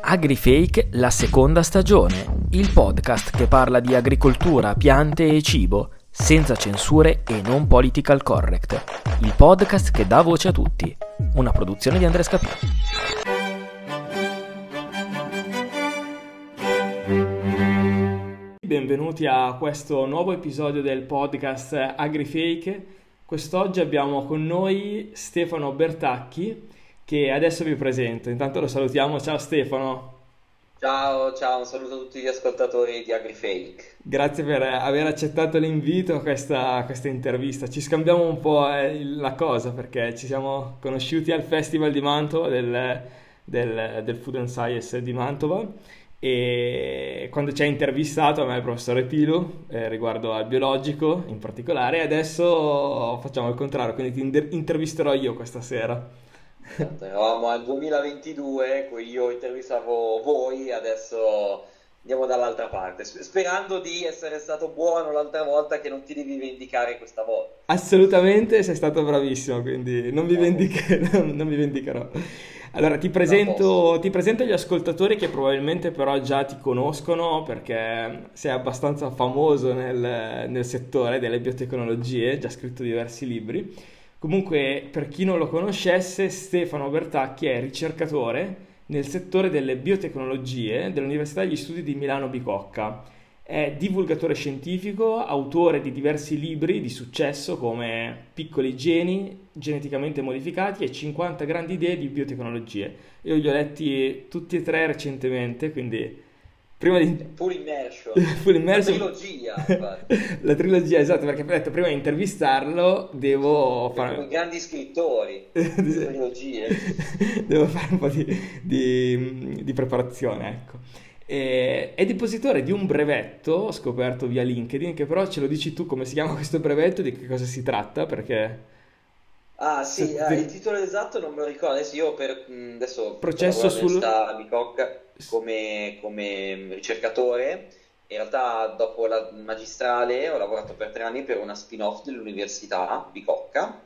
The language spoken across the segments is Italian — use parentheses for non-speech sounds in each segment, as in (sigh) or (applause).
AgriFake la seconda stagione, il podcast che parla di agricoltura, piante e cibo, senza censure e non political correct. Il podcast che dà voce a tutti. Una produzione di Andrea Scapino. Benvenuti a questo nuovo episodio del podcast AgriFake. Quest'oggi abbiamo con noi Stefano Bertacchi che adesso vi presento. Intanto lo salutiamo. Ciao Stefano. Ciao, ciao, un saluto a tutti gli ascoltatori di AgriFake. Grazie per aver accettato l'invito a questa, questa intervista. Ci scambiamo un po' eh, la cosa perché ci siamo conosciuti al Festival di Mantova del, del, del Food and Science di Mantova e quando ci ha intervistato a me il professore Pilu eh, riguardo al biologico in particolare adesso facciamo il contrario, quindi ti intervisterò io questa sera. Eravamo al 2022, cui io intervistavo voi, adesso andiamo dall'altra parte, sperando di essere stato buono l'altra volta che non ti devi vendicare questa volta. Assolutamente, sei stato bravissimo, quindi non mi, vendic- (laughs) non mi vendicherò. Allora, ti presento, ti presento gli ascoltatori che probabilmente però già ti conoscono perché sei abbastanza famoso nel, nel settore delle biotecnologie, già scritto diversi libri. Comunque, per chi non lo conoscesse, Stefano Bertacchi è ricercatore nel settore delle biotecnologie dell'Università degli Studi di Milano Bicocca. È divulgatore scientifico, autore di diversi libri di successo come Piccoli geni, geneticamente modificati e 50 grandi idee di biotecnologie. Io li ho letti tutti e tre recentemente, quindi prima di... Full immersion. (laughs) Full immersion. La trilogia. (laughs) la trilogia, esatto, perché ho detto prima di intervistarlo devo fare... Come grandi scrittori. (laughs) trilogie. devo fare un po' di, di, di preparazione, ecco. E, è depositore di un brevetto, scoperto via LinkedIn, che però ce lo dici tu come si chiama questo brevetto, di che cosa si tratta, perché... Ah sì, ah, il titolo esatto non me lo ricordo, adesso io per... adesso processo sul... Bicocca come, come ricercatore. In realtà dopo la magistrale ho lavorato per tre anni per una spin-off dell'Università Bicocca,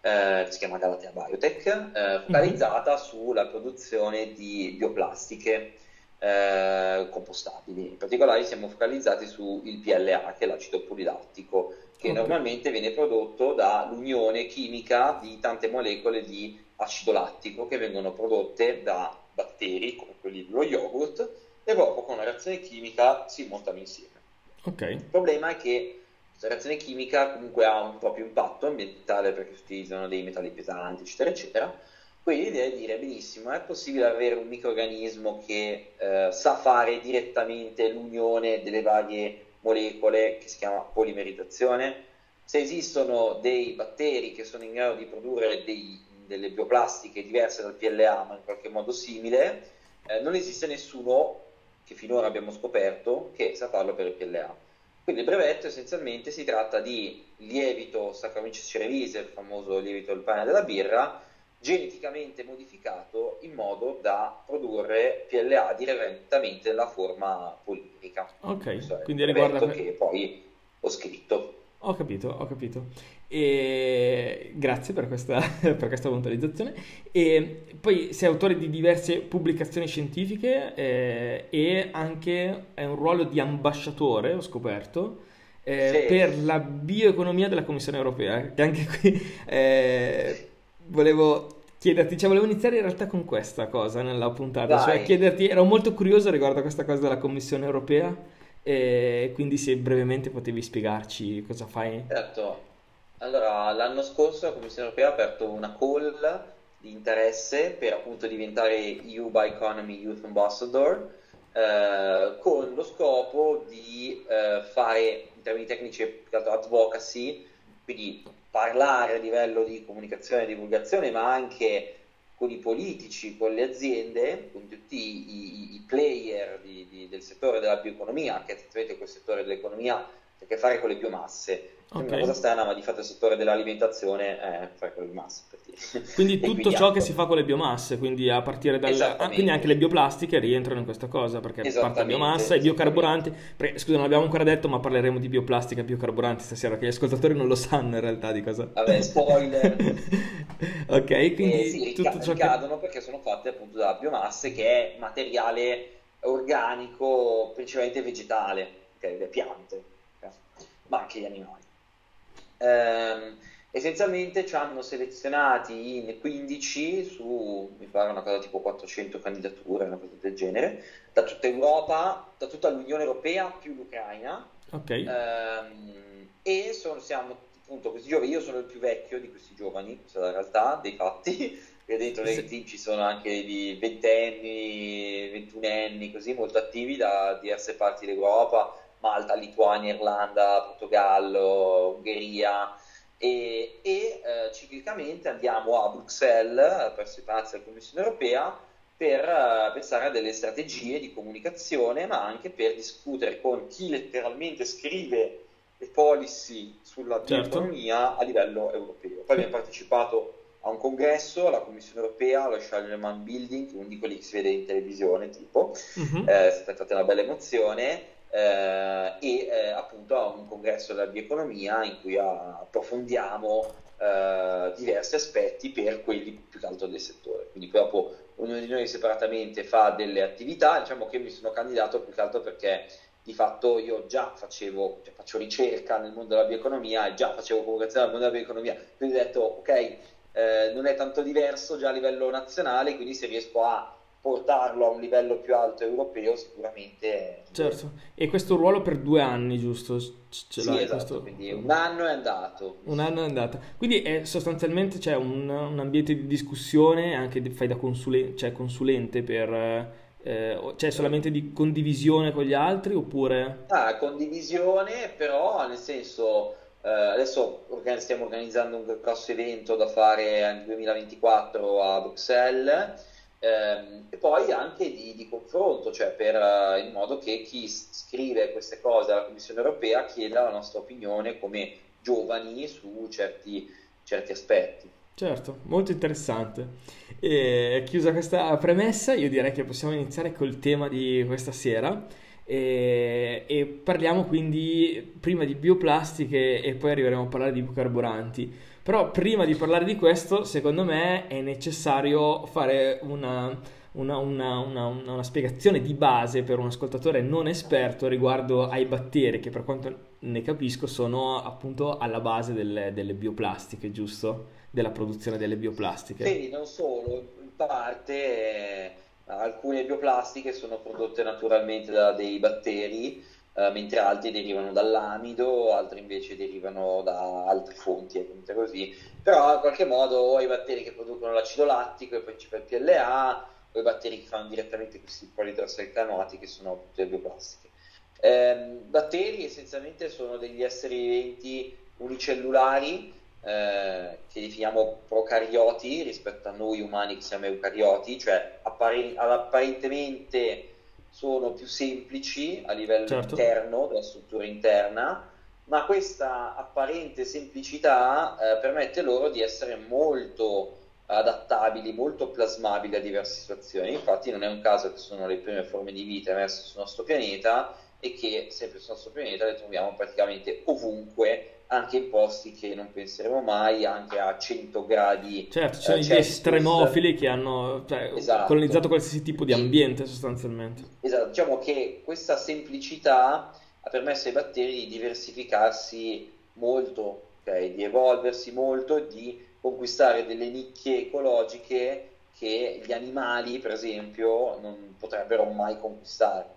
eh, che si chiama Galatea Biotech, eh, focalizzata mm-hmm. sulla produzione di bioplastiche eh, compostabili. In particolare siamo focalizzati sul PLA, che è l'acido polilattico, che normalmente viene prodotto dall'unione chimica di tante molecole di acido lattico che vengono prodotte da batteri, come quelli dello yogurt, e dopo con una reazione chimica si montano insieme. Okay. Il problema è che questa reazione chimica comunque ha un proprio impatto ambientale perché si utilizzano dei metalli pesanti, eccetera, eccetera. Quindi l'idea è dire, benissimo, è possibile avere un microorganismo che eh, sa fare direttamente l'unione delle varie molecole, che si chiama polimerizzazione? Se esistono dei batteri che sono in grado di produrre dei delle bioplastiche diverse dal PLA ma in qualche modo simile, eh, non esiste nessuno che finora abbiamo scoperto che sa farlo per il PLA. Quindi il brevetto essenzialmente si tratta di lievito Saccharomyces cerevisiae, il famoso lievito del pane della birra, geneticamente modificato in modo da produrre PLA direttamente nella forma polimerica. Ok, quindi riguarda che poi ho scritto. Ho capito, ho capito. E grazie per questa, (laughs) per questa puntualizzazione. E poi sei autore di diverse pubblicazioni scientifiche eh, e anche hai un ruolo di ambasciatore, ho scoperto, eh, sì. per la bioeconomia della Commissione europea. Che anche qui eh, volevo chiederti, cioè volevo iniziare in realtà con questa cosa nella puntata, cioè Vai. cioè chiederti, ero molto curioso riguardo a questa cosa della Commissione europea e quindi se brevemente potevi spiegarci cosa fai. Certo, allora l'anno scorso la Commissione Europea ha aperto una call di interesse per appunto diventare EU Bioeconomy Youth Ambassador eh, con lo scopo di eh, fare in termini tecnici advocacy, quindi parlare a livello di comunicazione e divulgazione, ma anche con i politici, con le aziende, con tutti i, i player di, di, del settore della bioeconomia, che è esattamente quel settore dell'economia a che fare con le biomasse. Okay. Una cosa strana, ma di fatto il settore dell'alimentazione è fare con le biomasse. Quindi tutto quindi ciò che si fa con le biomasse, quindi a partire dal... Ah, quindi anche le bioplastiche rientrano in questa cosa, perché parte la biomassa, i biocarburanti... Perché, scusa, non l'abbiamo ancora detto, ma parleremo di bioplastica e biocarburanti stasera, che gli ascoltatori non lo sanno in realtà di cosa... Vabbè, spoiler! (laughs) ok, quindi... Eh, sì, tutto ric- ciò ricadono che... perché sono fatte appunto da biomasse, che è materiale organico, principalmente vegetale, okay, le piante, okay? ma anche gli animali. Ehm, essenzialmente ci hanno selezionati in 15 su, mi pare una cosa tipo 400 candidature, una cosa del genere, da tutta Europa, da tutta l'Unione Europea più l'Ucraina. Ok. Ehm, e sono, siamo appunto questi giovani, io sono il più vecchio di questi giovani, questa è la realtà dei fatti, perché dentro le team ci sono anche di ventenni, ventunenni, così molto attivi da diverse parti d'Europa, Malta, Lituania, Irlanda, Portogallo, Ungheria e, e eh, ciclicamente andiamo a Bruxelles, presso i palazzi della Commissione europea, per uh, pensare a delle strategie di comunicazione, ma anche per discutere con chi letteralmente scrive le policy sulla certo. a livello europeo. Poi abbiamo partecipato a un congresso alla Commissione europea, allo Charlemagne Building, uno di quelli che si vede in televisione, tipo, uh-huh. eh, è stata una bella emozione eh, e eh, appunto a un congresso della bioeconomia in cui approfondiamo eh, diversi aspetti per quelli più che altro del settore. Quindi dopo ognuno di noi separatamente fa delle attività, diciamo che mi sono candidato più che altro perché di fatto io già facevo, cioè faccio ricerca nel mondo della bioeconomia e già facevo comunicazione nel mondo della bioeconomia, quindi ho detto ok, eh, non è tanto diverso già a livello nazionale, quindi se riesco a portarlo a un livello più alto europeo sicuramente certo. E questo ruolo per due anni giusto? Ce sì esatto questo... quindi un anno è andato. Un anno è andato quindi è sostanzialmente c'è un, un ambiente di discussione anche fai da consule... cioè consulente per eh, c'è solamente di condivisione con gli altri oppure? Ah condivisione però nel senso eh, adesso stiamo organizzando un grosso evento da fare nel 2024 a Bruxelles e poi anche di, di confronto, cioè per, uh, in modo che chi scrive queste cose alla Commissione europea chieda la nostra opinione come giovani su certi, certi aspetti. Certo, molto interessante. E chiusa questa premessa, io direi che possiamo iniziare col tema di questa sera. E, e, parliamo quindi prima di bioplastiche e poi arriveremo a parlare di biocarburanti. Però prima di parlare di questo, secondo me è necessario fare una, una, una, una, spiegazione di base per un ascoltatore non esperto riguardo ai batteri, che per quanto ne capisco sono appunto alla base delle, delle bioplastiche, giusto? Della produzione delle bioplastiche. Sì, non solo, in parte eh, alcune bioplastiche sono prodotte naturalmente da dei batteri eh, mentre altri derivano dall'amido, altri invece derivano da altre fonti, è così. Però in qualche modo i batteri che producono l'acido lattico e poi c'è il PLA, o i batteri che fanno direttamente questi polidrosalcanoati che sono tutte le bioplastiche. Eh, batteri essenzialmente sono degli esseri viventi unicellulari eh, che definiamo procarioti rispetto a noi umani che siamo eucarioti, cioè appare- apparentemente sono più semplici a livello certo. interno, della struttura interna, ma questa apparente semplicità eh, permette loro di essere molto adattabili, molto plasmabili a diverse situazioni. Infatti non è un caso che sono le prime forme di vita emerse sul nostro pianeta e che sempre sul nostro pianeta le troviamo praticamente ovunque anche in posti che non penseremo mai, anche a 100 gradi. Certo, ci sono eh, gli estremofili che hanno cioè, esatto. colonizzato qualsiasi tipo di ambiente sostanzialmente. Esatto, diciamo che questa semplicità ha permesso ai batteri di diversificarsi molto, okay? di evolversi molto di conquistare delle nicchie ecologiche che gli animali, per esempio, non potrebbero mai conquistare.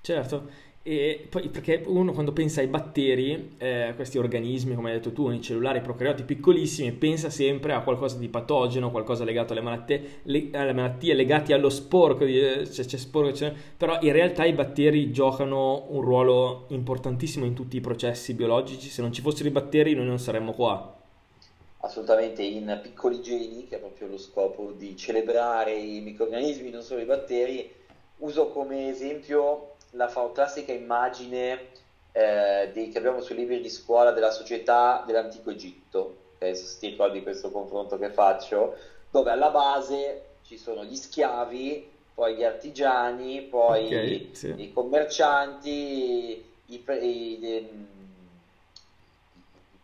Certo, e poi perché uno quando pensa ai batteri, eh, questi organismi, come hai detto tu, unicellulari, procarioti piccolissimi, pensa sempre a qualcosa di patogeno, qualcosa legato alle malattie, le, alle malattie legate allo sporco, eh, c'è, c'è sporco, c'è, però in realtà i batteri giocano un ruolo importantissimo in tutti i processi biologici, se non ci fossero i batteri noi non saremmo qua. Assolutamente in piccoli geni, che è proprio lo scopo di celebrare i microrganismi, non solo i batteri, uso come esempio la classica immagine eh, dei, che abbiamo sui libri di scuola della società dell'antico Egitto, adesso se ti ricordi questo confronto che faccio, dove alla base ci sono gli schiavi, poi gli artigiani, poi okay, sì. i commercianti, i, i, i,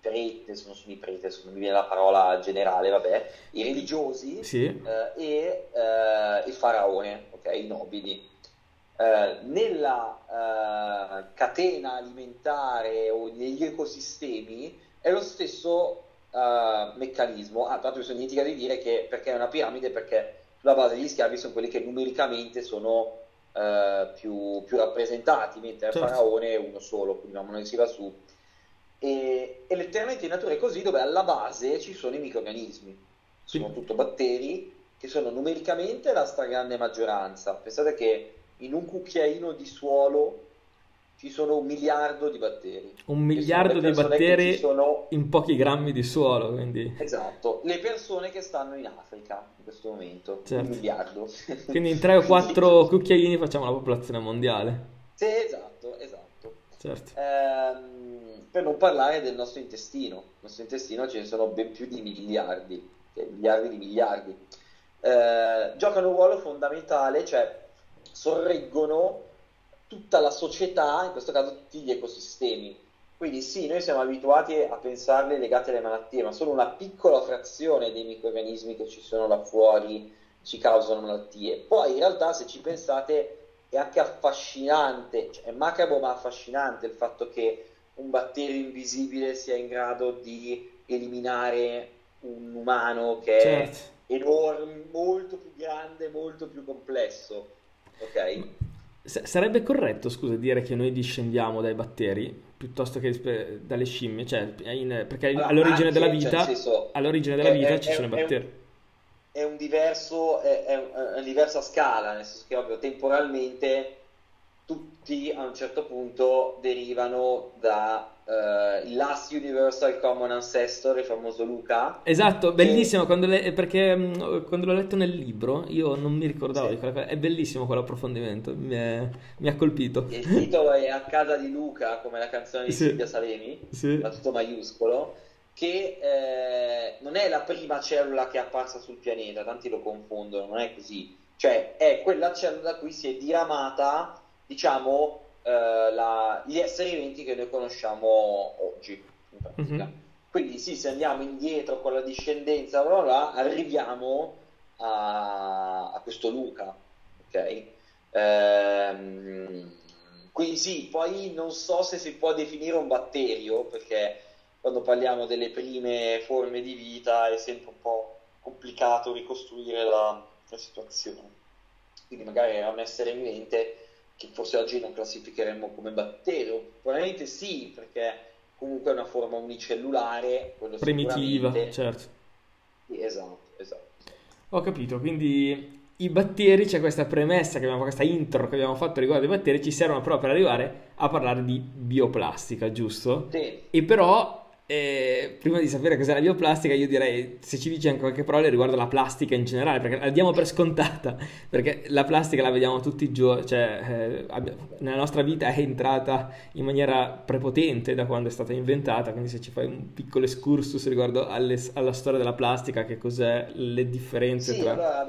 preti, sono i preti, adesso non mi viene la parola generale, vabbè, i religiosi sì. eh, e eh, il faraone, ok, i nobili. Eh, nella eh, catena alimentare o negli ecosistemi è lo stesso eh, meccanismo. Ah, tra l'altro mi sono dimenticato di dire che perché è una piramide, perché sulla base degli schiavi sono quelli che numericamente sono eh, più, più, rappresentati, mentre certo. il faraone è uno solo, quindi mano si va su. E, e letteralmente in natura è così, dove alla base ci sono i microrganismi, sono sì. tutto batteri che sono numericamente la stragrande maggioranza. Pensate che in un cucchiaino di suolo ci sono un miliardo di batteri. Un miliardo di batteri sono... in pochi grammi di suolo, quindi... Esatto, le persone che stanno in Africa in questo momento, certo. un miliardo. Quindi in 3 o (laughs) 4 cucchiaini facciamo la popolazione mondiale. Sì, esatto, esatto. Certo. Ehm, per non parlare del nostro intestino. Nel nostro intestino ce ne sono ben più di miliardi, cioè miliardi di miliardi. Eh, giocano un ruolo fondamentale, cioè sorreggono tutta la società, in questo caso tutti gli ecosistemi. Quindi sì, noi siamo abituati a pensarle legate alle malattie, ma solo una piccola frazione dei microrganismi che ci sono là fuori ci causano malattie. Poi in realtà se ci pensate è anche affascinante, cioè è macabro ma affascinante il fatto che un batterio invisibile sia in grado di eliminare un umano che certo. è enorme, molto più grande, molto più complesso. Ok? sarebbe corretto, scusa, dire che noi discendiamo dai batteri piuttosto che dalle scimmie, cioè, in, perché allora, all'origine, della cioè, vita, cioè, senso, all'origine della vita, è, ci è, sono i batteri. È un, diverso, è, è una diversa scala, nel senso che ovvio temporalmente tutti a un certo punto derivano da uh, il Last Universal Common Ancestor, il famoso Luca. Esatto, bellissimo, che... quando le... perché mh, quando l'ho letto nel libro io non mi ricordavo sì. di quella cosa, è bellissimo quell'approfondimento, mi, è... mi ha colpito. Il titolo è A casa di Luca, come la canzone di sì. Silvia Salemi, sì. da tutto maiuscolo, che eh, non è la prima cellula che è apparsa sul pianeta, tanti lo confondono, non è così. Cioè, è quella cellula da cui si è diramata, diciamo, la, gli esseri viventi che noi conosciamo oggi. Mm-hmm. Quindi sì, se andiamo indietro con la discendenza, bla bla, arriviamo a, a, questo Luca. Ok? Ehm, quindi sì, poi non so se si può definire un batterio, perché quando parliamo delle prime forme di vita è sempre un po' complicato ricostruire la, la situazione. Quindi magari era un essere vivente che forse oggi non classificheremmo come batterio, probabilmente sì, perché comunque è una forma unicellulare, primitiva, certo. Sì, esatto, esatto. Ho capito, quindi i batteri, c'è questa premessa, che abbiamo, questa intro che abbiamo fatto riguardo ai batteri, ci servono proprio per arrivare a parlare di bioplastica, giusto? Sì. E però e prima di sapere cos'è la bioplastica, io direi se ci dici anche qualche parola riguardo la plastica in generale, perché la diamo per scontata, (laughs) perché la plastica la vediamo tutti i giorni, cioè eh, nella nostra vita è entrata in maniera prepotente da quando è stata inventata, quindi se ci fai un piccolo excursus riguardo alle, alla storia della plastica, che cos'è, le differenze sì, tra...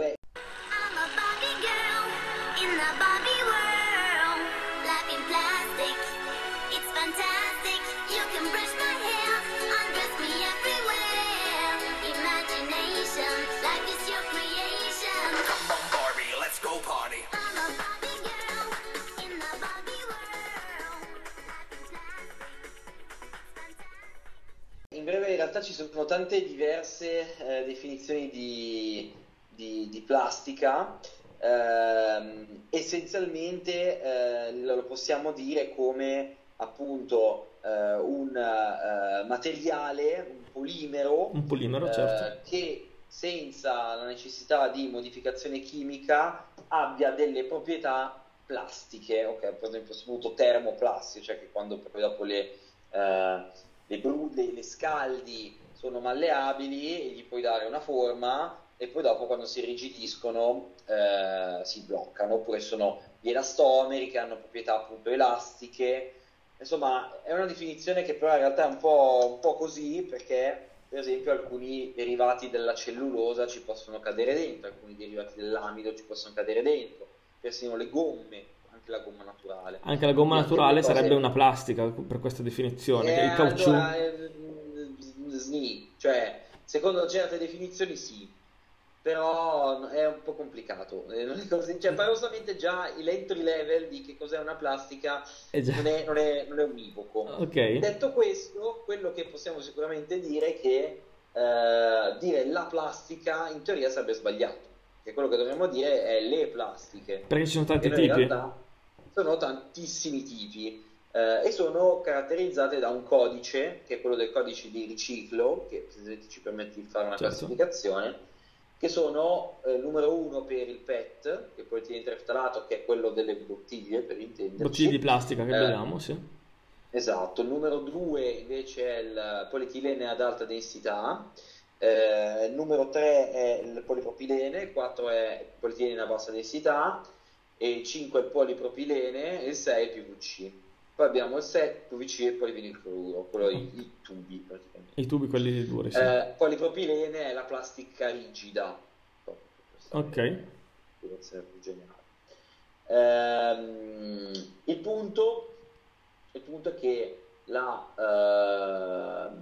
Allora, beh, sono tante diverse eh, definizioni di, di, di plastica. Eh, essenzialmente eh, lo possiamo dire come appunto eh, un eh, materiale, un polimero, un polimero certo. Eh, che senza la necessità di modificazione chimica abbia delle proprietà plastiche, ok? Per esempio, soprattutto termoplastiche, cioè che quando poi dopo le, le brulli, le scaldi sono malleabili, gli puoi dare una forma e poi dopo quando si rigidiscono eh, si bloccano, oppure sono gli elastomeri che hanno proprietà appunto elastiche. Insomma, è una definizione che però in realtà è un po', un po' così perché, per esempio, alcuni derivati della cellulosa ci possono cadere dentro, alcuni derivati dell'amido ci possono cadere dentro, persino le gomme, anche la gomma naturale. Anche la gomma naturale cose... sarebbe una plastica per questa definizione, eh, il caucciù. Allora, eh, sni, cioè, secondo certe definizioni sì, però è un po' complicato. Eh. Cioè, paradossalmente già l'entry level di che cos'è una plastica è non, è, non, è, non, è, univoco. Okay. Detto questo, quello che possiamo sicuramente dire è che eh, dire la plastica in teoria sarebbe sbagliato. Che quello che dovremmo dire è le plastiche. Perché ci sono tanti tipi. In realtà sono tantissimi tipi. Eh, e sono caratterizzate da un codice, che è quello del codice di riciclo, che ci permette di fare una certo. classificazione, che sono eh, numero uno per il PET, che è il polietilenio tereftalato, che è quello delle bottiglie, per intenderci. Bottiglie di plastica che eh, vediamo, sì. Esatto, il numero due invece è il polietilene ad alta densità, eh, il numero tre è il polipropilene, il 4 è il polietilene a bassa densità, e il 5 è il polipropilene e il 6 è il PVC. Poi abbiamo il 7, PVC e polivinilcloruro, quello i, i, tubi praticamente. I tubi quelli duri, sì. Eh, polipropilene è la plastica rigida. Ok. generale. Ehm, il, punto, il punto è che la, eh,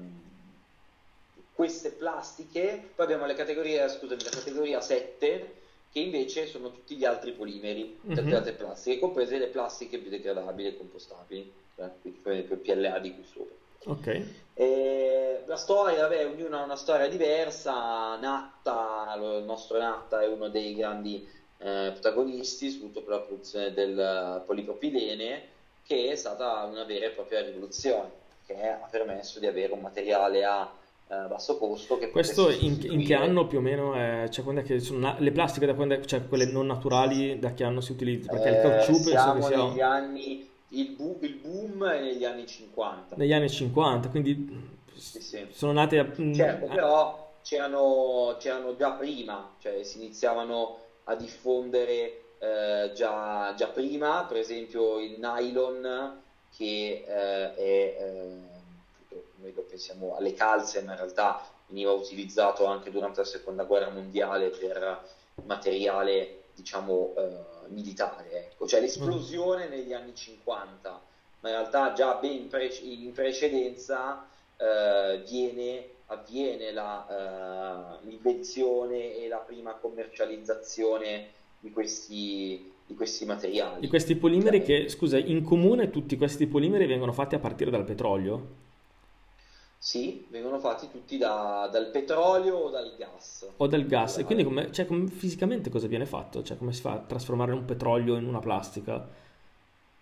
queste plastiche, poi abbiamo le categorie, scusami, la categoria 7 che invece sono tutti gli altri polimeri, tutte mm-hmm. le altre plastiche, comprese le plastiche biodegradabili e compostabili, cioè il PLA di qui sopra. Ok. E la storia, vabbè, ognuno ha una storia diversa. Natta, il nostro Natta è uno dei grandi eh, protagonisti, soprattutto per la produzione del polipropilene, che è stata una vera e propria rivoluzione, che ha permesso di avere un materiale a a basso costo. Che Questo in, in, che anno più o meno è, cioè quando è che sono na- le plastiche da quando è, cioè quelle non naturali da che anno si utilizzano? Perché eh, il caucciù penso che sia... negli anni, il, bu- il, boom è negli anni 50. Negli anni 50, quindi sì, sì. sono nate... A... Mm, certo, però c'erano, c'erano, già prima, cioè si iniziavano a diffondere eh, già, già, prima, per esempio il nylon che eh, è eh, pensiamo alle calze, ma in realtà veniva utilizzato anche durante la seconda guerra mondiale per materiale, diciamo, eh, militare. Ecco. Cioè l'esplosione negli anni 50, ma in realtà già ben pre- in precedenza eh, viene, avviene la, uh, l'invenzione e la prima commercializzazione di questi, di questi materiali. Di questi polimeri cioè, che, scusa, in comune tutti questi polimeri vengono fatti a partire dal petrolio? Sì, vengono fatti tutti da, dal petrolio o dal gas. O dal gas. E quindi come, cioè, come, fisicamente cosa viene fatto? Cioè come si fa a trasformare un petrolio in una plastica?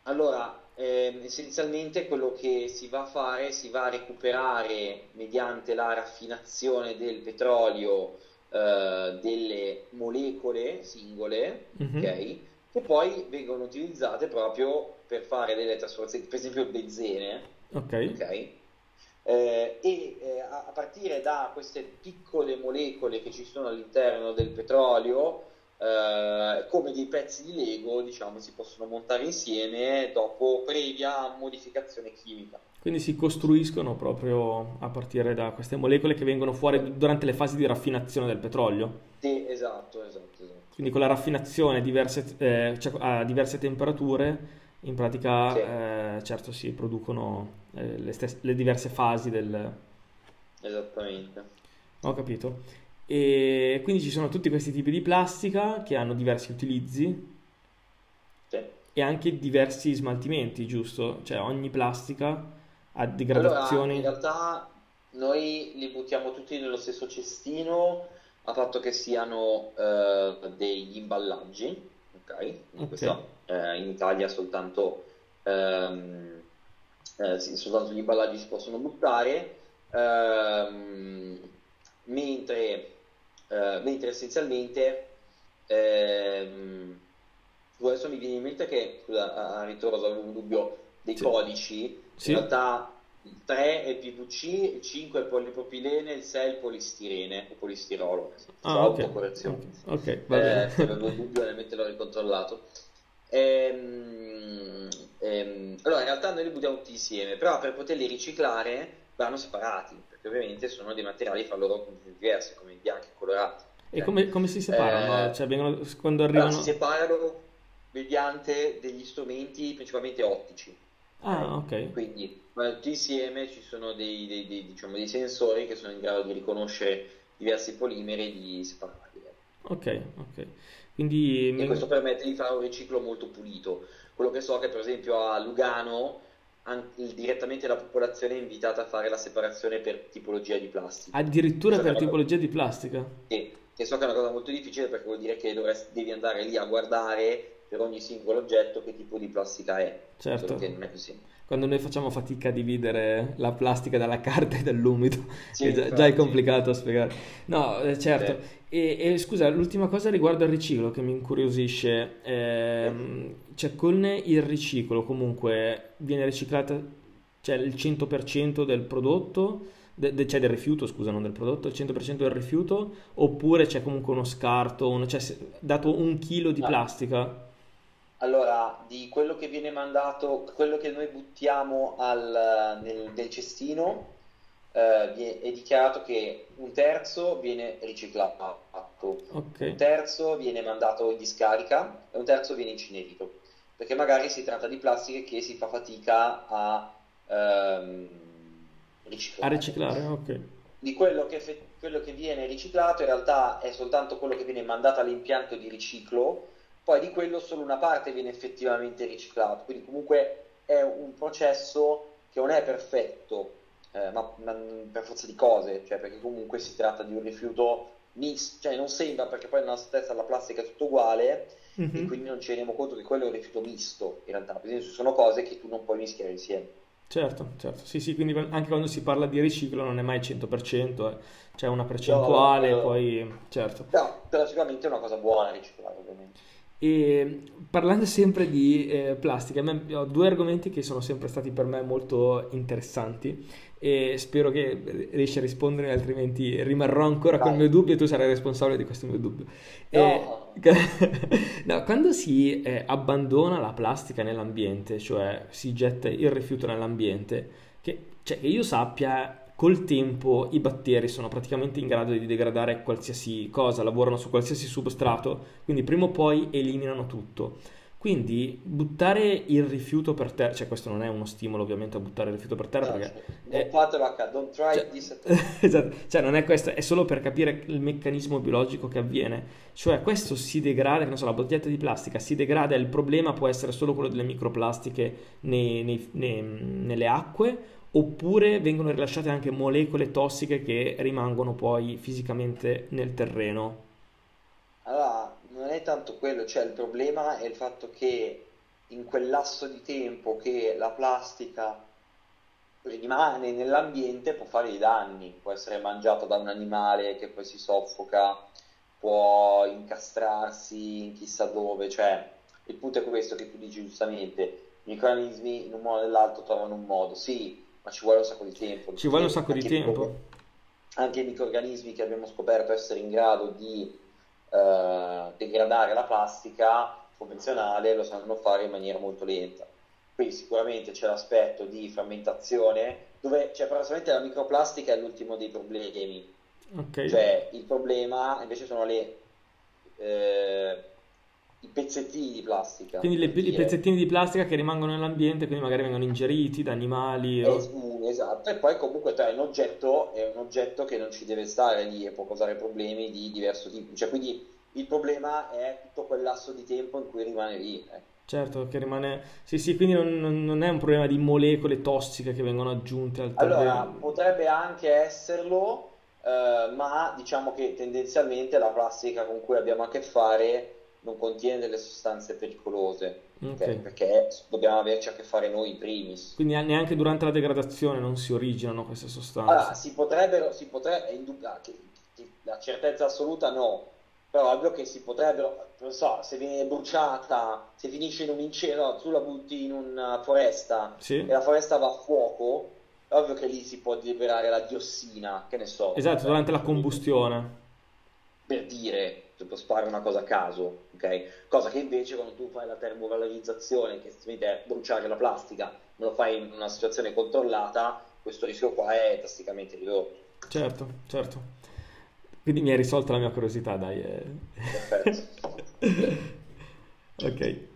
Allora, eh, essenzialmente quello che si va a fare, si va a recuperare mediante la raffinazione del petrolio eh, delle molecole singole, mm-hmm. ok? Che poi vengono utilizzate proprio per fare delle trasformazioni, per esempio benzene. Ok. okay? Eh, e eh, a partire da queste piccole molecole che ci sono all'interno del petrolio, eh, come dei pezzi di Lego, diciamo, si possono montare insieme dopo previa modificazione chimica. Quindi si costruiscono proprio a partire da queste molecole che vengono fuori durante le fasi di raffinazione del petrolio. Sì, esatto, esatto. esatto. Quindi con la raffinazione diverse, eh, cioè a diverse temperature in pratica, sì. eh, certo, si producono eh, le, stesse, le, diverse fasi del... Esattamente. Ho capito. E quindi ci sono tutti questi tipi di plastica che hanno diversi utilizzi sì. e anche diversi smaltimenti, giusto? Cioè ogni plastica ha degradazioni. Allora, in realtà noi li buttiamo tutti nello stesso cestino a patto che siano eh, degli imballaggi ok? okay. Questo, eh, in Italia soltanto, ehm, eh, sì, soltanto gli imballaggi si possono buttare, ehm, mentre, eh, mentre essenzialmente ehm, adesso mi viene in mente che, scusa, a, ritroso avevo un dubbio, dei sì. codici, sì. in realtà il 3 è il PVC, il 5 è il polipropilene, il 6 è il polistirene o polistirolo. Ah, ok. Correzione. Ok, va bene. Eh, avevo dubbio, ovviamente l'ho ricontrollato. Ehm, ehm, allora, in realtà noi li buttiamo tutti insieme, però per poterli riciclare vanno separati, perché ovviamente sono dei materiali fra loro diversi, come i bianchi e colorati. E come, come si separano? Eh, cioè, vengono, quando arrivano... si separano mediante degli strumenti principalmente ottici. Ah, ok. Quindi vanno tutti insieme, ci sono dei, dei- dei, diciamo, dei sensori che sono in grado di riconoscere diversi polimeri e di separarli. Ok, ok. Quindi... E questo permette di fare un riciclo molto pulito. Quello che so è che per esempio a Lugano an- direttamente la popolazione è invitata a fare la separazione per tipologia di plastica. Addirittura per cosa- tipologia di plastica? Che, che so che è una cosa molto difficile perché vuol dire che dovresti- devi andare lì a guardare per ogni singolo oggetto che tipo di plastica è. Certo. È così. Quando noi facciamo fatica a dividere la plastica dalla carta e dall'umido, Sì, già, già è complicato a spiegare. No, eh, certo. E, e scusa, l'ultima cosa riguardo al riciclo che mi incuriosisce, ehm, cioè con il riciclo comunque viene riciclata, cioè il 100% del prodotto, de- de- cioè del rifiuto, scusa, non del prodotto, il 100% del rifiuto, oppure c'è comunque uno scarto, uno- cioè dato un chilo di No. plastica? Allora, di quello che viene mandato, quello che noi buttiamo al- nel, nel cestino, eh, è dichiarato che un terzo viene riciclato, un Ok, terzo viene mandato in discarica e un terzo viene incenerito, perché magari si tratta di plastiche che si fa fatica a ehm, a riciclare. riciclare, ok. Di quello che, quello che viene riciclato in realtà è soltanto quello che viene mandato all'impianto di riciclo, poi di quello solo una parte viene effettivamente riciclato, quindi comunque è un processo che non è perfetto, eh, ma, ma per forza di cose, cioè perché comunque si tratta di un rifiuto misto, cioè non sembra perché poi nella stessa la plastica è tutto uguale e Mhm. quindi non ci rendiamo conto che quello è un rifiuto misto in realtà, per esempio ci sono cose che tu non puoi mischiare insieme. Certo, certo, sì, sì, quindi anche quando si parla di riciclo non è mai 100%, eh. C'è una No, percentuale, no, no. poi, certo. Però, però sicuramente è una cosa buona riciclare ovviamente. E parlando sempre di eh, plastica, ho due argomenti che sono sempre stati per me molto interessanti e spero che riesci a rispondere, altrimenti rimarrò ancora col Vai. mio dubbio e tu sarai responsabile di questo mio dubbio. No. Eh, (laughs) no, quando si eh, abbandona la plastica nell'ambiente, cioè si getta il rifiuto nell'ambiente, che, cioè, che io sappia, col tempo i batteri sono praticamente in grado di degradare qualsiasi cosa, lavorano su qualsiasi substrato, quindi prima o poi eliminano tutto. Quindi buttare il rifiuto per terra, cioè questo non è uno stimolo ovviamente a buttare il rifiuto per terra No, perché... non eh, fatelo a don't try cioè, this (laughs) esatto, cioè non è questo, è solo per capire il meccanismo biologico che avviene. Cioè questo si degrada, che non so, la bottiglietta di plastica si degrada il problema può essere solo quello delle microplastiche nei- nei- nei- nelle acque oppure vengono rilasciate anche molecole tossiche che rimangono poi fisicamente nel terreno. Allora, non è tanto quello, cioè il problema è il fatto che in quel lasso di tempo che la plastica rimane nell'ambiente può fare dei danni, può essere mangiato da un animale che poi si soffoca, può incastrarsi in chissà dove, cioè il punto è questo che tu dici giustamente, i microrganismi in un modo o nell'altro trovano un modo, sì, ma ci vuole un sacco di tempo. Ci vuole un sacco di tempo. micro- anche i microrganismi che abbiamo scoperto essere in grado di eh, degradare la plastica convenzionale lo sanno fare in maniera molto lenta. Quindi sicuramente c'è l'aspetto di frammentazione, dove cioè, paradossalmente la microplastica è l'ultimo dei problemi. Ok. Cioè, il problema invece sono le, eh, i pezzettini di plastica, Quindi le- i pezzettini di plastica che rimangono nell'ambiente, quindi magari vengono ingeriti da animali o... Mm, esatto, e poi comunque tu hai un oggetto, è un oggetto che non ci deve stare lì e può causare problemi di diverso tipo. Cioè, quindi il problema è tutto quel lasso di tempo in cui rimane lì. eh. Certo, che rimane... Sì, sì, quindi non, non- è un problema di molecole tossiche che vengono aggiunte al Allora, terreno. potrebbe anche esserlo, eh, ma diciamo che tendenzialmente la plastica con cui abbiamo a che fare non contiene delle sostanze pericolose, ok? Ok. Perché dobbiamo averci a che fare noi in primis. Quindi neanche durante la degradazione non si originano queste Allora, sostanze. si potrebbero, si potrebbe, è la certezza assoluta no, però è ovvio che si potrebbero, non so, se viene bruciata, se finisce in un incendio, tu la butti in una foresta Sì? e la foresta va a fuoco, è ovvio che lì si può liberare la diossina, che ne so. Esatto, durante la combustione. Per dire, tipo spara una cosa a caso, ok? Cosa che invece quando tu fai la termovalorizzazione, che si è bruciare la plastica, me lo fai in una situazione controllata, questo rischio qua è drasticamente ridotto. Certo, certo. Quindi mi hai risolto la mia curiosità, dai. Eh. Perfetto. (laughs) ok.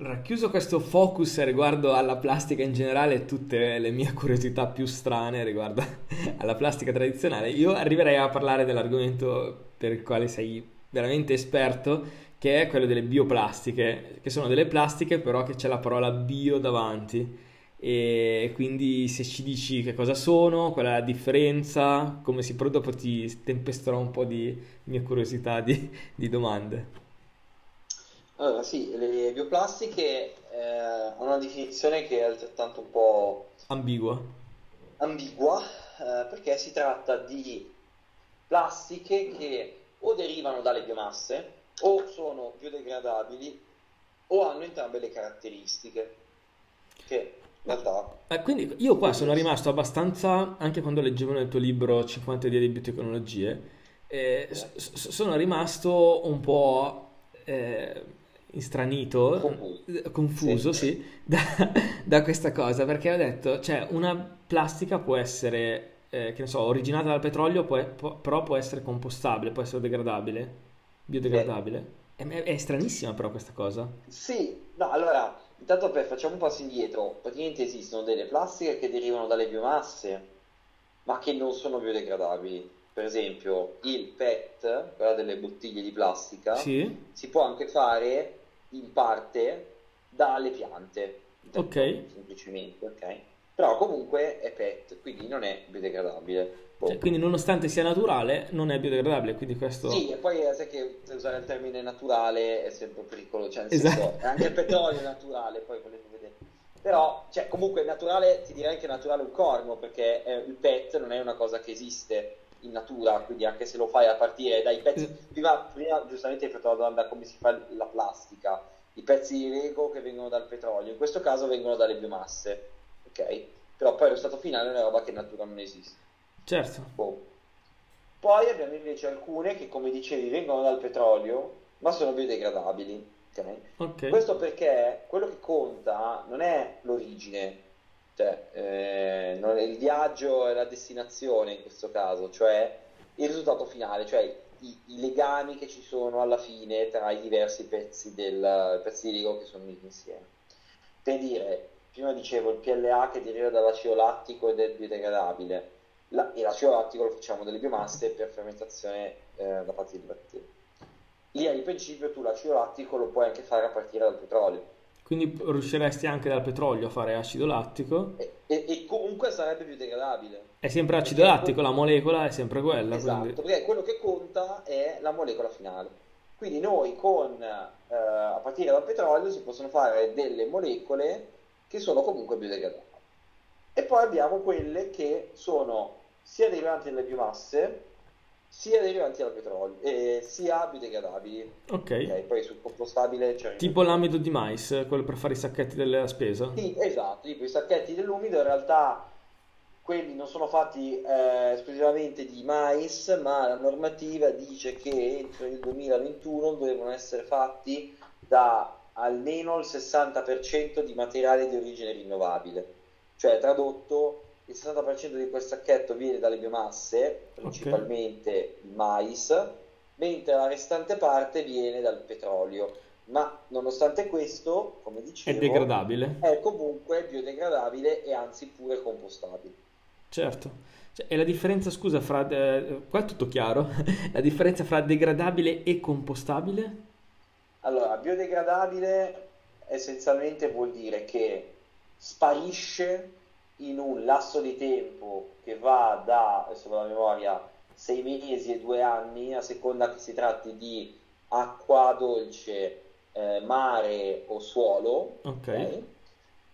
Allora, chiuso questo focus riguardo alla plastica in generale e tutte le mie curiosità più strane riguardo (laughs) alla plastica tradizionale, io arriverei a parlare dell'argomento per il quale sei veramente esperto, che è quello delle bioplastiche, che sono delle plastiche però che c'è la parola bio davanti. E quindi se ci dici che cosa sono, qual è la differenza, come si produce, dopo ti tempesterò un po' di mie curiosità di, di domande. Allora, sì, le bioplastiche eh, hanno una definizione che è altrettanto un po' ambigua, ambigua eh, perché si tratta di plastiche che o derivano dalle biomasse o sono biodegradabili o hanno entrambe le caratteristiche che in realtà... Eh, quindi io qua sono rimasto abbastanza, anche quando leggevo nel tuo libro 50 idee di biotecnologie, eh, s- sono rimasto un po' eh, stranito, confuso, confuso sì. sì, (laughs) da, da, questa cosa, perché ho detto, cioè, una plastica può essere, eh, che ne so, originata dal petrolio, può, può, però può essere compostabile, può essere degradabile, biodegradabile. È, è, stranissima però questa cosa. Sì, no, allora, intanto per facciamo un passo indietro, praticamente esistono delle plastiche che derivano dalle biomasse, ma che non sono biodegradabili per esempio il PET, quella delle bottiglie di plastica, sì. si può anche fare in parte dalle piante. Ok. Semplicemente, ok? Però comunque è PET, quindi non è biodegradabile. Cioè, quindi nonostante sia naturale, non è biodegradabile, quindi questo... Sì, e poi eh, sai che usare il termine naturale è sempre pericoloso, cioè nel esatto. senso, anche il petrolio è naturale, poi volete vedere. Però, cioè, comunque naturale, ti direi che è naturale un corno, perché eh, il PET non è una cosa che esiste in natura, quindi anche se lo fai a partire dai pezzi... Prima, prima giustamente hai fatto la domanda come si fa la plastica, i pezzi di Lego che vengono dal petrolio, in questo caso vengono dalle biomasse, ok? Però poi lo stato finale è una roba che in natura non esiste. Certo. Boh. Poi abbiamo invece alcune che, come dicevi, vengono dal petrolio, ma sono biodegradabili. Okay? Okay. Questo perché quello che conta non è l'origine, cioè, eh, non, il viaggio è la destinazione in questo caso, cioè il risultato finale, cioè i, i legami che ci sono alla fine tra i diversi pezzi, del, pezzi di Lego che sono uniti insieme. Per dire, prima dicevo il PLA che deriva dall'acido lattico ed è biodegradabile, la, e l'acido lattico lo facciamo delle biomasse per fermentazione eh, da parte di batteri. Lì al principio tu l'acido lattico lo puoi anche fare a partire dal petrolio quindi riusciresti anche dal petrolio a fare acido lattico. E, e, e comunque sarebbe più degradabile. È sempre acido perché lattico, la molecola è sempre quella. Esatto, quindi... perché quello che conta è la molecola finale. Quindi noi con, eh, a partire dal petrolio si possono fare delle molecole che sono comunque biodegradabili. E poi abbiamo quelle che sono sia derivanti dalle biomasse, sia derivanti dal petrolio, eh, sia biodegradabili. Ok. okay poi sul compostabile c'è... Tipo l'amido di mais, quello per fare i sacchetti della spesa? Sì, esatto, tipo i sacchetti dell'umido in realtà quelli non sono fatti eh, esclusivamente di mais, ma la normativa dice che entro il 2021 devono essere fatti da almeno il 60% di materiale di origine rinnovabile. Cioè, tradotto, il 60% di quel sacchetto viene dalle biomasse, principalmente okay. il mais, mentre la restante parte viene dal petrolio. Ma nonostante questo, come dicevo, è degradabile. È comunque biodegradabile e anzi pure compostabile. Certo. Cioè, e la differenza, scusa, fra... Eh, qua è tutto chiaro. (laughs) la differenza fra degradabile e compostabile? Allora, biodegradabile essenzialmente vuol dire che sparisce in un lasso di tempo che va da, adesso la memoria, sei mesi e due anni, a seconda che si tratti di acqua dolce, eh, mare o suolo, okay.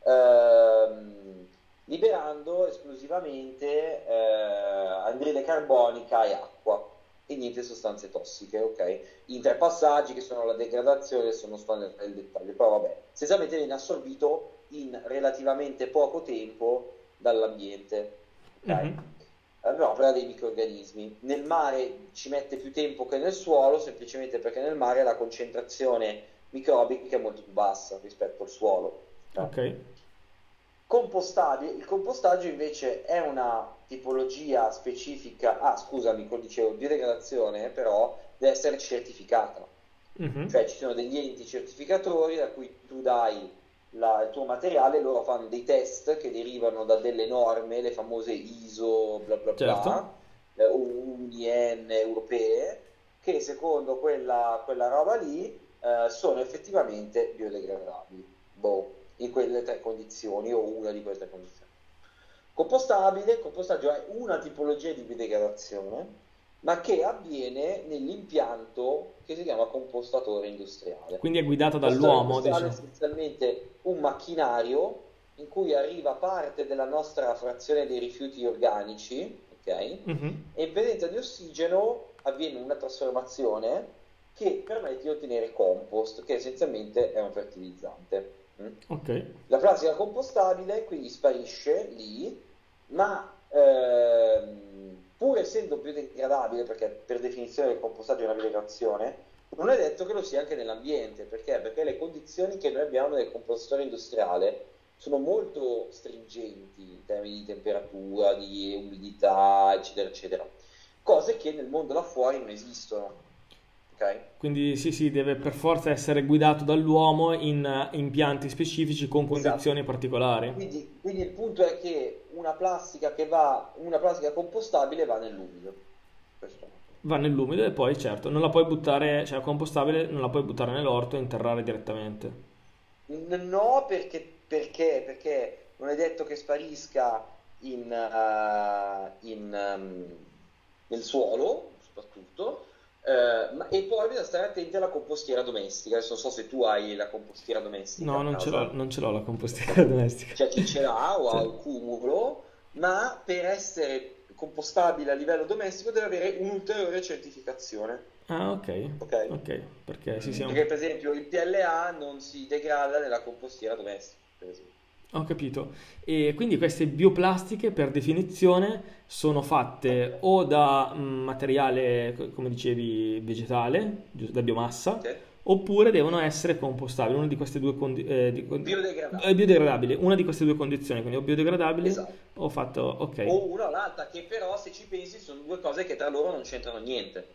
ehm, liberando esclusivamente eh, anidride carbonica e acqua e niente sostanze tossiche, ok? In tre passaggi che sono la degradazione, sono sto nel dettaglio, però vabbè, essenzialmente viene assorbito in relativamente poco tempo dall'ambiente. Okay? Mm-hmm. l'opera dei microrganismi. Nel mare ci mette più tempo che nel suolo, semplicemente perché nel mare la concentrazione microbica è molto più bassa rispetto al suolo. Ok. Compostabile, il compostaggio invece è una tipologia specifica, ah scusami, come dicevo, biodegradazione, però deve essere certificata. Mhm. Cioè ci sono degli enti certificatori da cui tu dai la- il tuo materiale, loro fanno dei test che derivano da delle norme, le famose ISO, bla bla bla, Certo. eh, UNIN europee, che secondo quella, quella roba lì eh, sono effettivamente biodegradabili. Boh, in quelle tre condizioni o una di quelle tre condizioni. Compostabile, compostaggio è una tipologia di biodegradazione, ma che avviene nell'impianto che si chiama compostatore industriale. Quindi è guidato dall'uomo, industriale è diciamo. essenzialmente un macchinario in cui arriva parte della nostra frazione dei rifiuti organici, ok? Mhm. E in presenza di ossigeno avviene una trasformazione che permette di ottenere compost, che essenzialmente è un fertilizzante. mm? Ok. La plastica compostabile quindi sparisce lì, ma ehm, pur essendo biodegradabile, perché per definizione il compostaggio è una biodegradazione, non è detto che lo sia anche nell'ambiente, perché? Perché le condizioni che noi abbiamo nel compostatore industriale sono molto stringenti in termini di temperatura, di umidità, eccetera, eccetera, cose che nel mondo là fuori non esistono. Ok? Quindi sì, sì, deve per forza essere guidato dall'uomo in eh, impianti specifici con Esatto. condizioni particolari. Quindi, quindi il punto è che una plastica che va, una plastica compostabile va nell'umido. Questo. Va nell'umido e poi certo, non la puoi buttare, cioè compostabile non la puoi buttare nell'orto e interrare direttamente. No, perché, perché, perché non è detto che sparisca in, eh, in, ehm, nel suolo, soprattutto, ma- e poi bisogna stare attenti alla compostiera domestica. Adesso non so se tu hai la compostiera domestica No, non ce l'ho, non ce l'ho la compostiera (laughs) domestica. c'è chi ce l'ha o ha un cumulo, ma per essere compostabile a livello domestico deve avere un'ulteriore certificazione. Ah, ok. Ok? Ok, perché è un- Perché per esempio il PLA non si degrada nella compostiera domestica, per esempio. Ho capito. E quindi queste bioplastiche per definizione sono fatte o da mm, materiale, co- come dicevi, vegetale, da biomassa, Ok? oppure devono essere compostabili, una di queste due condizioni, Biodegradabile. biodegradabili, una di queste due condizioni, quindi o biodegradabili Esatto. o fatto, ok, O una o l'altra, che però se ci pensi sono due cose che tra loro non c'entrano niente.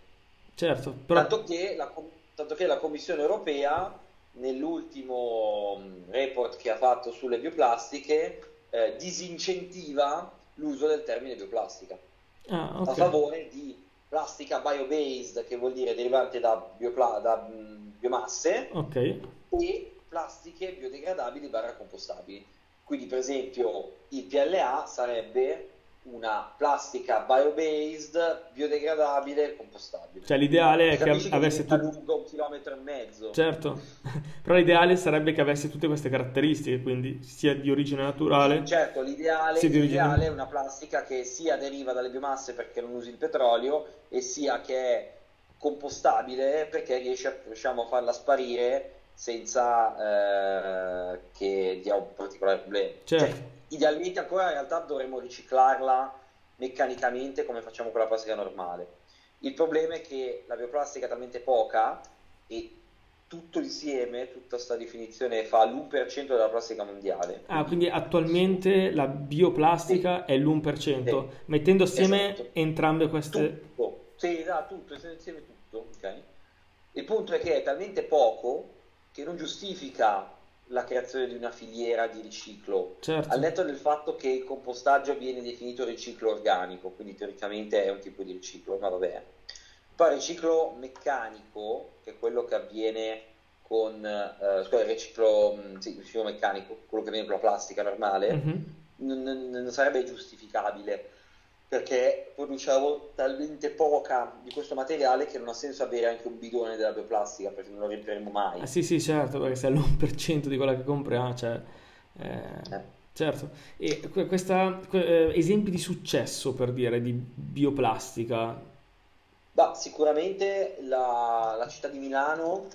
certo, però Tanto che la, tanto che la Commissione europea, nell'ultimo mh, report che ha fatto sulle bioplastiche, eh, disincentiva l'uso del termine bioplastica. Ah, a ok, favore di plastica bio-based, che vuol dire derivante da, biopla- da mh, biomasse, ok, e plastiche biodegradabili barra compostabili. Quindi, per esempio, il PLA sarebbe una plastica bio-based, biodegradabile, compostabile. cioè l'ideale è che Capisci che avesse tutto, lungo un chilometro e mezzo. certo, (laughs) però l'ideale sarebbe che avesse tutte queste caratteristiche, quindi sia di origine naturale, Certo, l'ideale, origine... l'ideale è una plastica che sia deriva dalle biomasse perché non usi il petrolio e sia che è compostabile perché riesce a- riusciamo a farla sparire senza eh, che dia un particolare problema. Certo. Cioè, idealmente ancora in realtà dovremmo riciclarla meccanicamente come facciamo con la plastica normale. Il problema è che la bioplastica è talmente poca e tutto insieme, tutta questa definizione fa l'1% della plastica mondiale. Ah, quindi attualmente la bioplastica è l'1%, Sì. mettendo assieme Esatto. entrambe queste... Tutto, sì, da tutto, insieme tutto, ok? Il punto è che è talmente poco che non giustifica la creazione di una filiera di riciclo, Certo, al netto del fatto che il compostaggio viene definito riciclo organico, quindi teoricamente è un tipo di riciclo, ma vabbè. Poi il riciclo meccanico, che è quello che avviene con, eh, scusa, il riciclo, mh, sì, riciclo meccanico, quello che avviene con la plastica normale, Mhm. non, non- non sarebbe giustificabile perché produciamo talmente poca di questo materiale che non ha senso avere anche un bidone della bioplastica perché non lo riempiremo mai. Ah, sì, sì, certo, perché se è l'1% di quella che compriamo, cioè... eh, Eh. certo. E que- questa, que- eh, esempi di successo, per dire, di bioplastica. Ma sicuramente la, la città di Milano,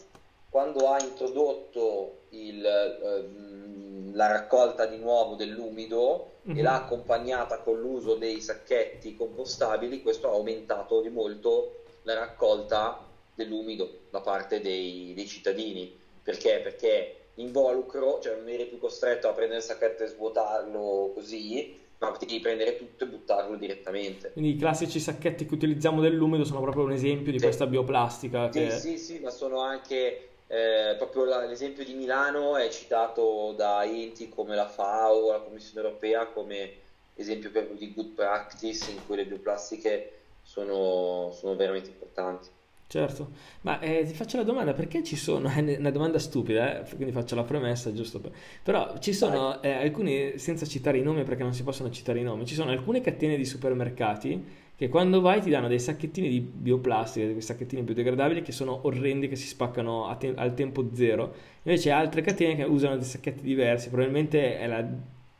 quando ha introdotto il, ehm, la raccolta di nuovo dell'umido Mhm. e l'ha accompagnata con l'uso dei sacchetti compostabili, questo ha aumentato di molto la raccolta dell'umido da parte dei, dei cittadini. Perché? Perché involucro, cioè non eri più costretto a prendere il sacchetto e svuotarlo così, ma potevi prendere tutto e buttarlo direttamente. Quindi i classici sacchetti che utilizziamo dell'umido sono proprio un esempio di Sì. questa bioplastica Sì, che... sì, sì, ma sono anche eh, proprio la- l'esempio di Milano è citato da enti come la FAO, la Commissione Europea come esempio proprio di good practice in cui le bioplastiche sono, sono veramente importanti. Certo, ma eh, ti faccio la domanda, perché ci sono, (laughs) è una domanda stupida, eh, quindi faccio la premessa giusto per... Però ci sono eh, alcuni, senza citare i nomi perché non si possono citare i nomi, ci sono alcune catene di supermercati che quando vai ti danno dei sacchettini di bioplastica, dei sacchettini biodegradabili che sono orrendi, che si spaccano te- al tempo zero, invece altre catene che usano dei sacchetti diversi, probabilmente è la-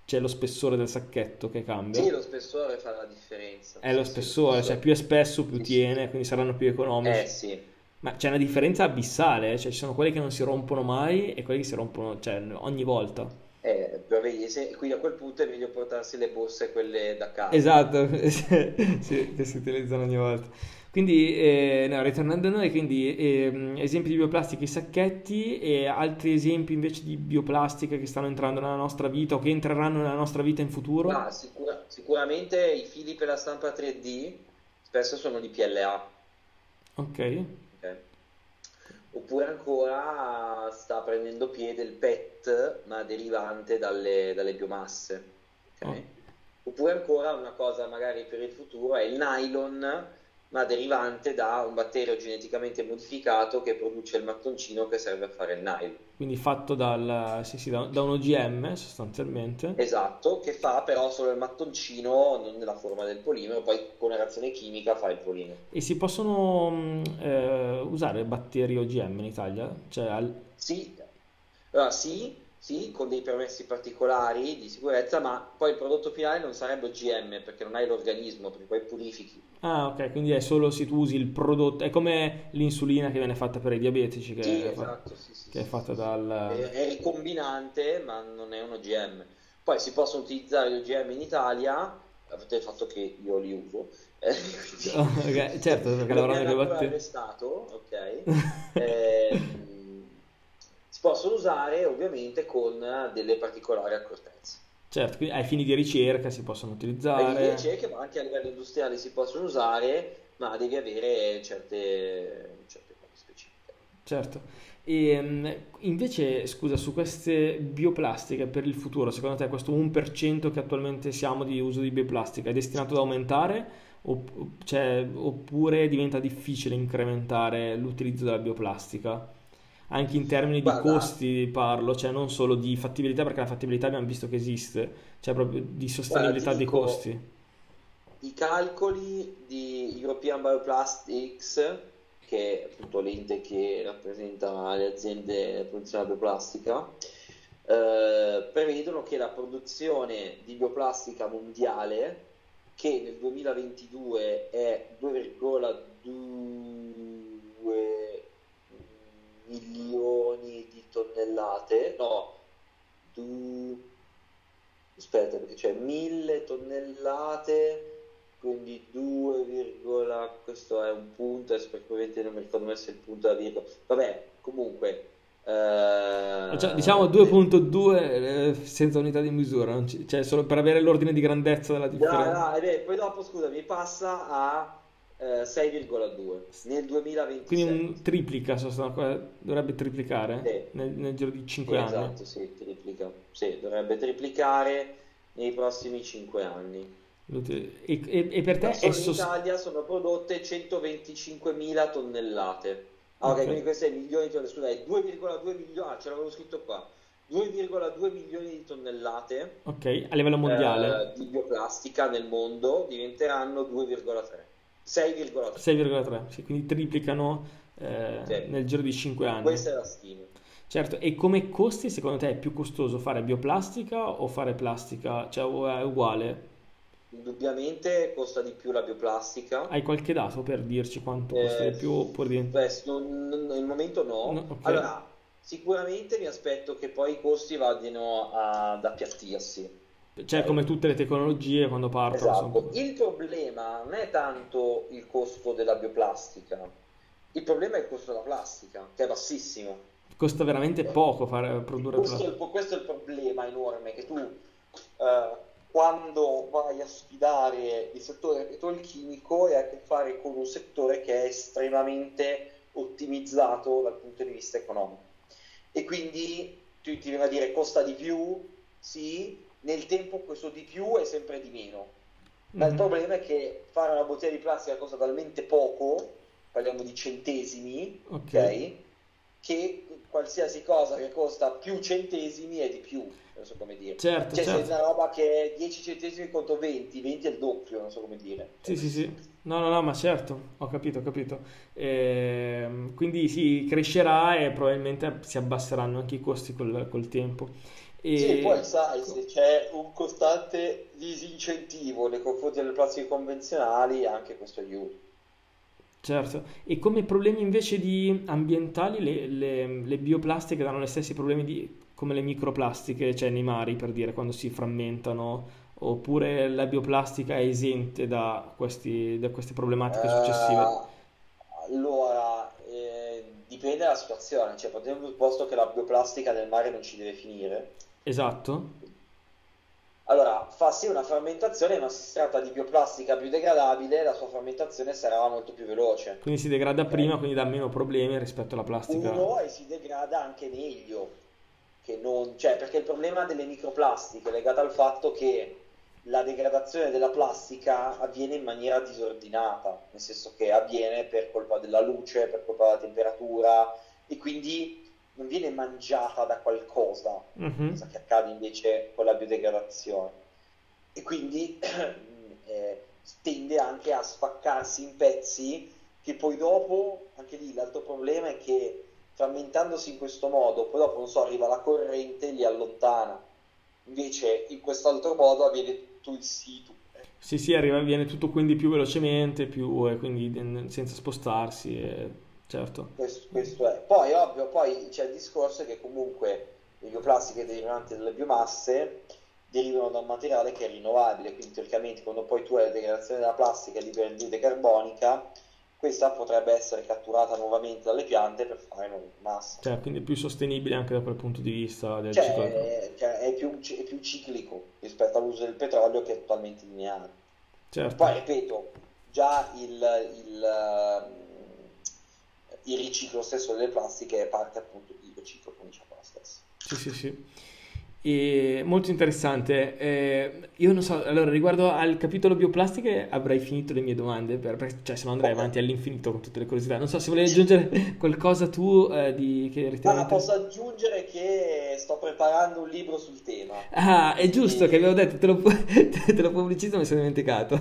c'è lo spessore del sacchetto che cambia. Sì, lo spessore fa la differenza. È lo Sì, sì, spessore, cioè più è spesso più Sì, sì. tiene, quindi saranno più economici. Eh sì, Ma c'è una differenza abissale, eh, cioè ci sono quelli che non si rompono mai e quelli che si rompono, cioè, ogni volta. Eh, però vedi, se- quindi a quel punto è meglio portarsi le borse quelle da casa. Esatto, (laughs) sì, che si utilizzano ogni volta. Quindi, eh, no, ritornando a noi, quindi ehm, esempi di bioplastica, i sacchetti e altri esempi invece di bioplastica che stanno entrando nella nostra vita o che entreranno nella nostra vita in futuro. Ma sicura- sicuramente i fili per la stampa 3D spesso sono di PLA. Ok? Oppure ancora sta prendendo piede il PET, ma derivante dalle, dalle biomasse. ok? Oh. Oppure ancora una cosa magari per il futuro è il nylon, ma derivante da un batterio geneticamente modificato che produce il mattoncino che serve a fare il nylon. Quindi fatto dal, sì, sì, da, da un OGM sostanzialmente. Esatto, che fa però solo il mattoncino, non nella forma del polimero, poi con una reazione chimica fa il polimero. E si possono mh, eh, usare batteri OGM in Italia? Cioè, al- Sì, allora, sì, sì, con dei permessi particolari di sicurezza, ma poi il prodotto finale non sarebbe OGM perché non hai l'organismo, perché poi purifichi. Ah, ok, quindi è solo se tu usi il prodotto, è come l'insulina che viene fatta per i diabetici, che, Sì, è, fa- esatto, sì, sì, che è fatta dal... È, è ricombinante, ma non è un OGM. Poi si possono utilizzare gli OGM in Italia, a parte il fatto che io li uso. eh, quindi- Oh, (laughs) ok, certo, perché lavorando con i batteri. arrestato, ok? (laughs) Ehm, si possono usare ovviamente con delle particolari accortezze. Certo, quindi ai fini di ricerca si possono Ai utilizzare. ricerche, ma anche a livello industriale si possono usare, ma devi avere certe, certe cose specifiche. Certo. E mh, invece, scusa, su queste bioplastiche per il futuro, secondo te questo 1% che attualmente siamo di uso di bioplastica è destinato ad aumentare Opp- cioè, oppure diventa difficile incrementare l'utilizzo della bioplastica? Anche in termini di Guarda, costi parlo, cioè non solo di fattibilità, perché la fattibilità abbiamo visto che esiste, cioè proprio di guarda, sostenibilità dei dico, costi. i calcoli di European Bioplastics, che è appunto l'ente che rappresenta le aziende di produzione di bioplastica, eh, prevedono che la produzione di bioplastica mondiale, che nel 2022 è 2,2 milioni di tonnellate, no, du- aspetta perché c'è 1000 tonnellate, quindi 2, virgola- questo è un punto, adesso perché non mi ricordo messo il punto e la virgola, vabbè, comunque, eh, Cioè, diciamo 2.2 eh, senza unità di misura, ci- cioè solo per avere l'ordine di grandezza della differenza. dai, beh, poi dopo scusami, passa a eh, 6,2 nel Quindi 2027. un triplica, sostanzialmente, dovrebbe triplicare Sì. nel, nel giro di Sì, 5 anni. esatto, sì, triplica. Sì, dovrebbe triplicare nei prossimi 5 anni. E, e- e per te è solo in Italia sono prodotte 125.000 tonnellate. Ah, ok, quindi questo è milioni di tonnellate. Scusa, è 2,2 milioni. Ah, ce l'avevo scritto qua. 2,2 milioni di tonnellate Ok, a livello mondiale eh, di bioplastica nel mondo diventeranno 2,3. 6,3. 6,3, sì, quindi triplicano eh, Sì. nel giro di 5 anni. Questa è la stima. Certo, e come costi secondo te è più costoso fare bioplastica o fare plastica? Cioè è uguale? Indubbiamente costa di più la bioplastica. Hai qualche dato per dirci quanto costa Eh, di più oppure di... beh, non- non- nel momento no. No, ok. Allora, sicuramente mi aspetto che poi i costi vadino ad appiattirsi. Cioè, come tutte le tecnologie quando partono. Esatto. Il problema non è tanto il costo della bioplastica, il problema è il costo della plastica, che è bassissimo. Costa veramente poco fare, produrre questo plastica. È il, questo è il problema enorme, che tu eh, quando vai a sfidare il settore petrolchimico hai a che fare con un settore che è estremamente ottimizzato dal punto di vista economico. E quindi tu ti viene a dire costa di più, sì, nel tempo questo di più è sempre di meno. Ma mm-hmm. il mhm. problema è che fare una bottiglia di plastica costa talmente poco, parliamo di centesimi, ok? okay che qualsiasi cosa che costa più centesimi è di più, non so come dire. Certo, cioè certo. se una roba che è 10 centesimi contro 20, 20 è il doppio, non so come dire. Sì, sì, sì. No, no, no, ma certo, ho capito, ho capito. Eh, quindi sì, crescerà e probabilmente si abbasseranno anche i costi col, col tempo. E... Sì, poi sai, se c'è un costante disincentivo nei confronti delle plastiche convenzionali, anche questo aiuta. Certo, e come problemi invece di ambientali le, le, le bioplastiche danno gli stessi problemi di, come le microplastiche, cioè nei mari per dire, quando si frammentano, oppure la bioplastica è esente da, questi, da queste problematiche successive? Uh, allora, eh, dipende dalla situazione, cioè partiamo dal presupposto che la bioplastica nel mare non ci deve finire. Esatto. Allora, fa sì una fermentazione, ma si tratta di bioplastica biodegradabile, la sua fermentazione sarà molto più veloce. Quindi si degrada okay. prima, quindi dà meno problemi rispetto alla plastica. Uno, e si degrada anche meglio, non... cioè, perché il problema delle microplastiche è legato al fatto che la degradazione della plastica avviene in maniera disordinata, nel senso che avviene per colpa della luce, per colpa della temperatura, e quindi non viene mangiata da qualcosa, mm-hmm. cosa che accade invece con la biodegradazione. E quindi (clears throat) eh, tende anche a spaccarsi in pezzi che poi dopo, anche lì l'altro problema è che frammentandosi in questo modo, poi dopo non so, arriva la corrente e li allontana. Invece in quest'altro modo avviene tutto il situ. Sì, sì, arriva, avviene tutto quindi più velocemente, più, eh, quindi senza spostarsi. Eh Certo. Questo, questo, è. Poi, ovvio, poi c'è il discorso che comunque le bioplastiche derivanti dalle biomasse derivano da un materiale che è rinnovabile, quindi teoricamente quando poi tu hai la degradazione della plastica e liberi anidride carbonica, questa potrebbe essere catturata nuovamente dalle piante per fare nuova massa. Cioè, quindi è più sostenibile anche da quel punto di vista del cioè, ciclo. È, cioè, è, più, è più ciclico rispetto all'uso del petrolio che è totalmente lineare. Certo. Poi ripeto, già il, il il riciclo stesso delle plastiche è parte appunto di riciclo come la stessa. Sì, sì, sì. E molto interessante. Eh, io non so, allora riguardo al capitolo bioplastiche avrei finito le mie domande, per, per, cioè se no andrei avanti all'infinito con tutte le curiosità. Non so se volevi aggiungere (laughs) qualcosa tu eh, di, che ritieni... Ah, posso aggiungere che sto preparando un libro sul tema. Ah, è giusto e... che avevo detto, te lo, (laughs) te lo pubblicizzo, mi sono dimenticato.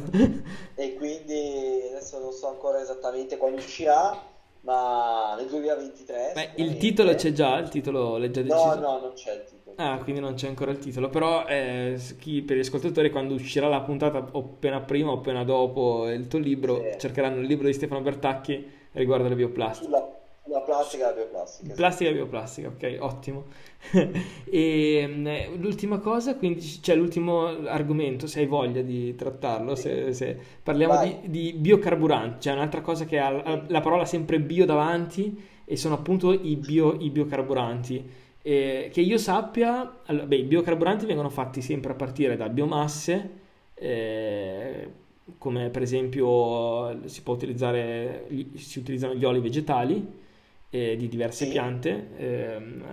e quindi adesso non so ancora esattamente quando uscirà ma nel 2023. Beh, il titolo c'è già, il titolo l'hai già deciso? No, no, non c'è il titolo. Ah, quindi non c'è ancora il titolo, però eh, chi, per gli ascoltatori quando uscirà la puntata o appena prima o appena dopo il tuo libro, sì. cercheranno il libro di Stefano Bertacchi riguardo le bioplastiche. Sulla, sulla plastica e la bioplastica. Plastica e bioplastica, ok, ottimo. (laughs) e mm, eh, l'ultima cosa, quindi c'è l'ultimo argomento, se hai voglia di trattarlo, se, se parliamo di, di, biocarburanti, cioè un'altra cosa che ha la parola sempre bio davanti e sono appunto i, bio, i biocarburanti. Eh, che io sappia, allora, beh, i biocarburanti vengono fatti sempre a partire da biomasse, eh, come per esempio si può utilizzare, si utilizzano gli oli vegetali eh, di diverse sì. piante ehm,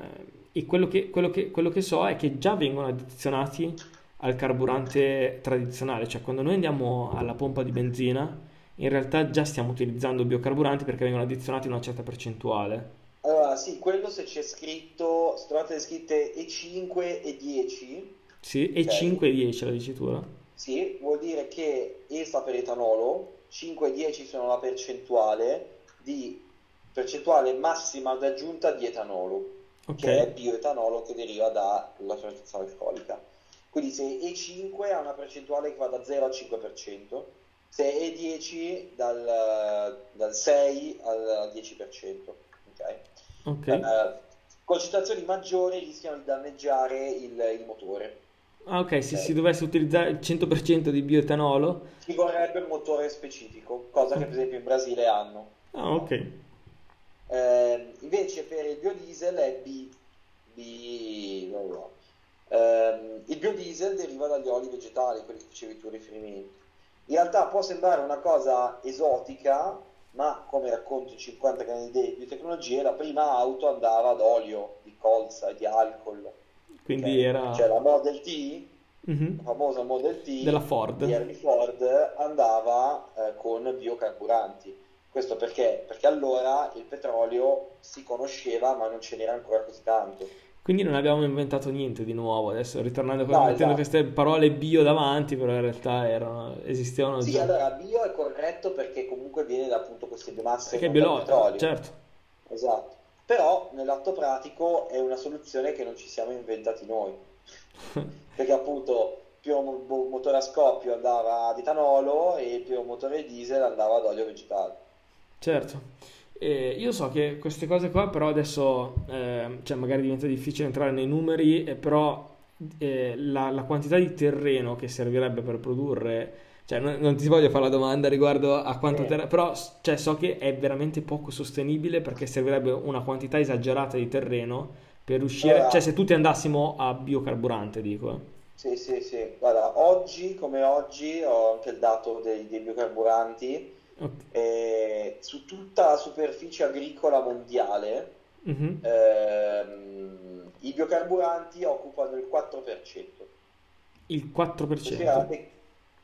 e quello che, quello, che, quello che so è che già vengono addizionati al carburante tradizionale, cioè quando noi andiamo alla pompa di benzina, in realtà già stiamo utilizzando biocarburanti perché vengono addizionati una certa percentuale. Allora, sì, quello se c'è scritto, se trovate scritte E5 e 10. Sì, okay. E5 e 10 la dicitura. Sì, vuol dire che E sta per etanolo, 5 e 10 sono la percentuale di percentuale massima d'aggiunta di etanolo okay. che è bioetanolo che deriva dalla fermentazione alcolica. Quindi se E5 ha una percentuale che va da 0 al 5%, se E10 dal, dal 6 al 10%. Okay? Okay. Uh, concentrazioni maggiori rischiano di danneggiare il, il motore. Ah, ok, se si dovesse utilizzare il 100% di bioetanolo, Ci vorrebbe un motore specifico, cosa che per esempio in Brasile hanno. ah, ok, Eh, invece per il biodiesel è B. B no, no. Ehm, il biodiesel deriva dagli oli vegetali, quelli che facevi tu riferimento. In realtà può sembrare una cosa esotica, ma come racconto in 50 gradi di biotecnologie, la prima auto andava ad olio di colza e di alcol. quindi ok? era Cioè la Model T, Mhm. la famosa Model T della Ford. di Henry Ford andava eh, con biocarburanti. Questo perché? Perché allora il petrolio si conosceva, ma non ce n'era ancora così tanto. Quindi non abbiamo inventato niente di nuovo. Adesso ritornando qua, No, mettendo esatto. queste parole bio davanti, però in realtà erano, esistevano Sì, già. allora bio è corretto perché comunque viene da appunto queste biomasse Perché è biologico, petrolio. certo. Esatto. Però nell'atto pratico è una soluzione che non ci siamo inventati noi. (laughs) Perché appunto mo- motore a scoppio andava ad etanolo e primo motore diesel andava ad olio vegetale. Certo. E io so che queste cose qua, però adesso, eh, cioè magari diventa difficile entrare nei numeri, eh, però eh, la, la quantità di terreno che servirebbe per produrre, cioè non, non ti voglio fare la domanda riguardo a quanto Sì. terreno, però cioè, so che è veramente poco sostenibile perché servirebbe una quantità esagerata di terreno per riuscire, Allora- cioè se tutti andassimo a biocarburante, dico. eh. Sì, sì, sì. Guarda, oggi come oggi ho anche il dato dei, dei biocarburanti. Ok. eh, su tutta la superficie agricola mondiale, Mhm. ehm, i biocarburanti occupano il 4%. Il 4%. Considerate,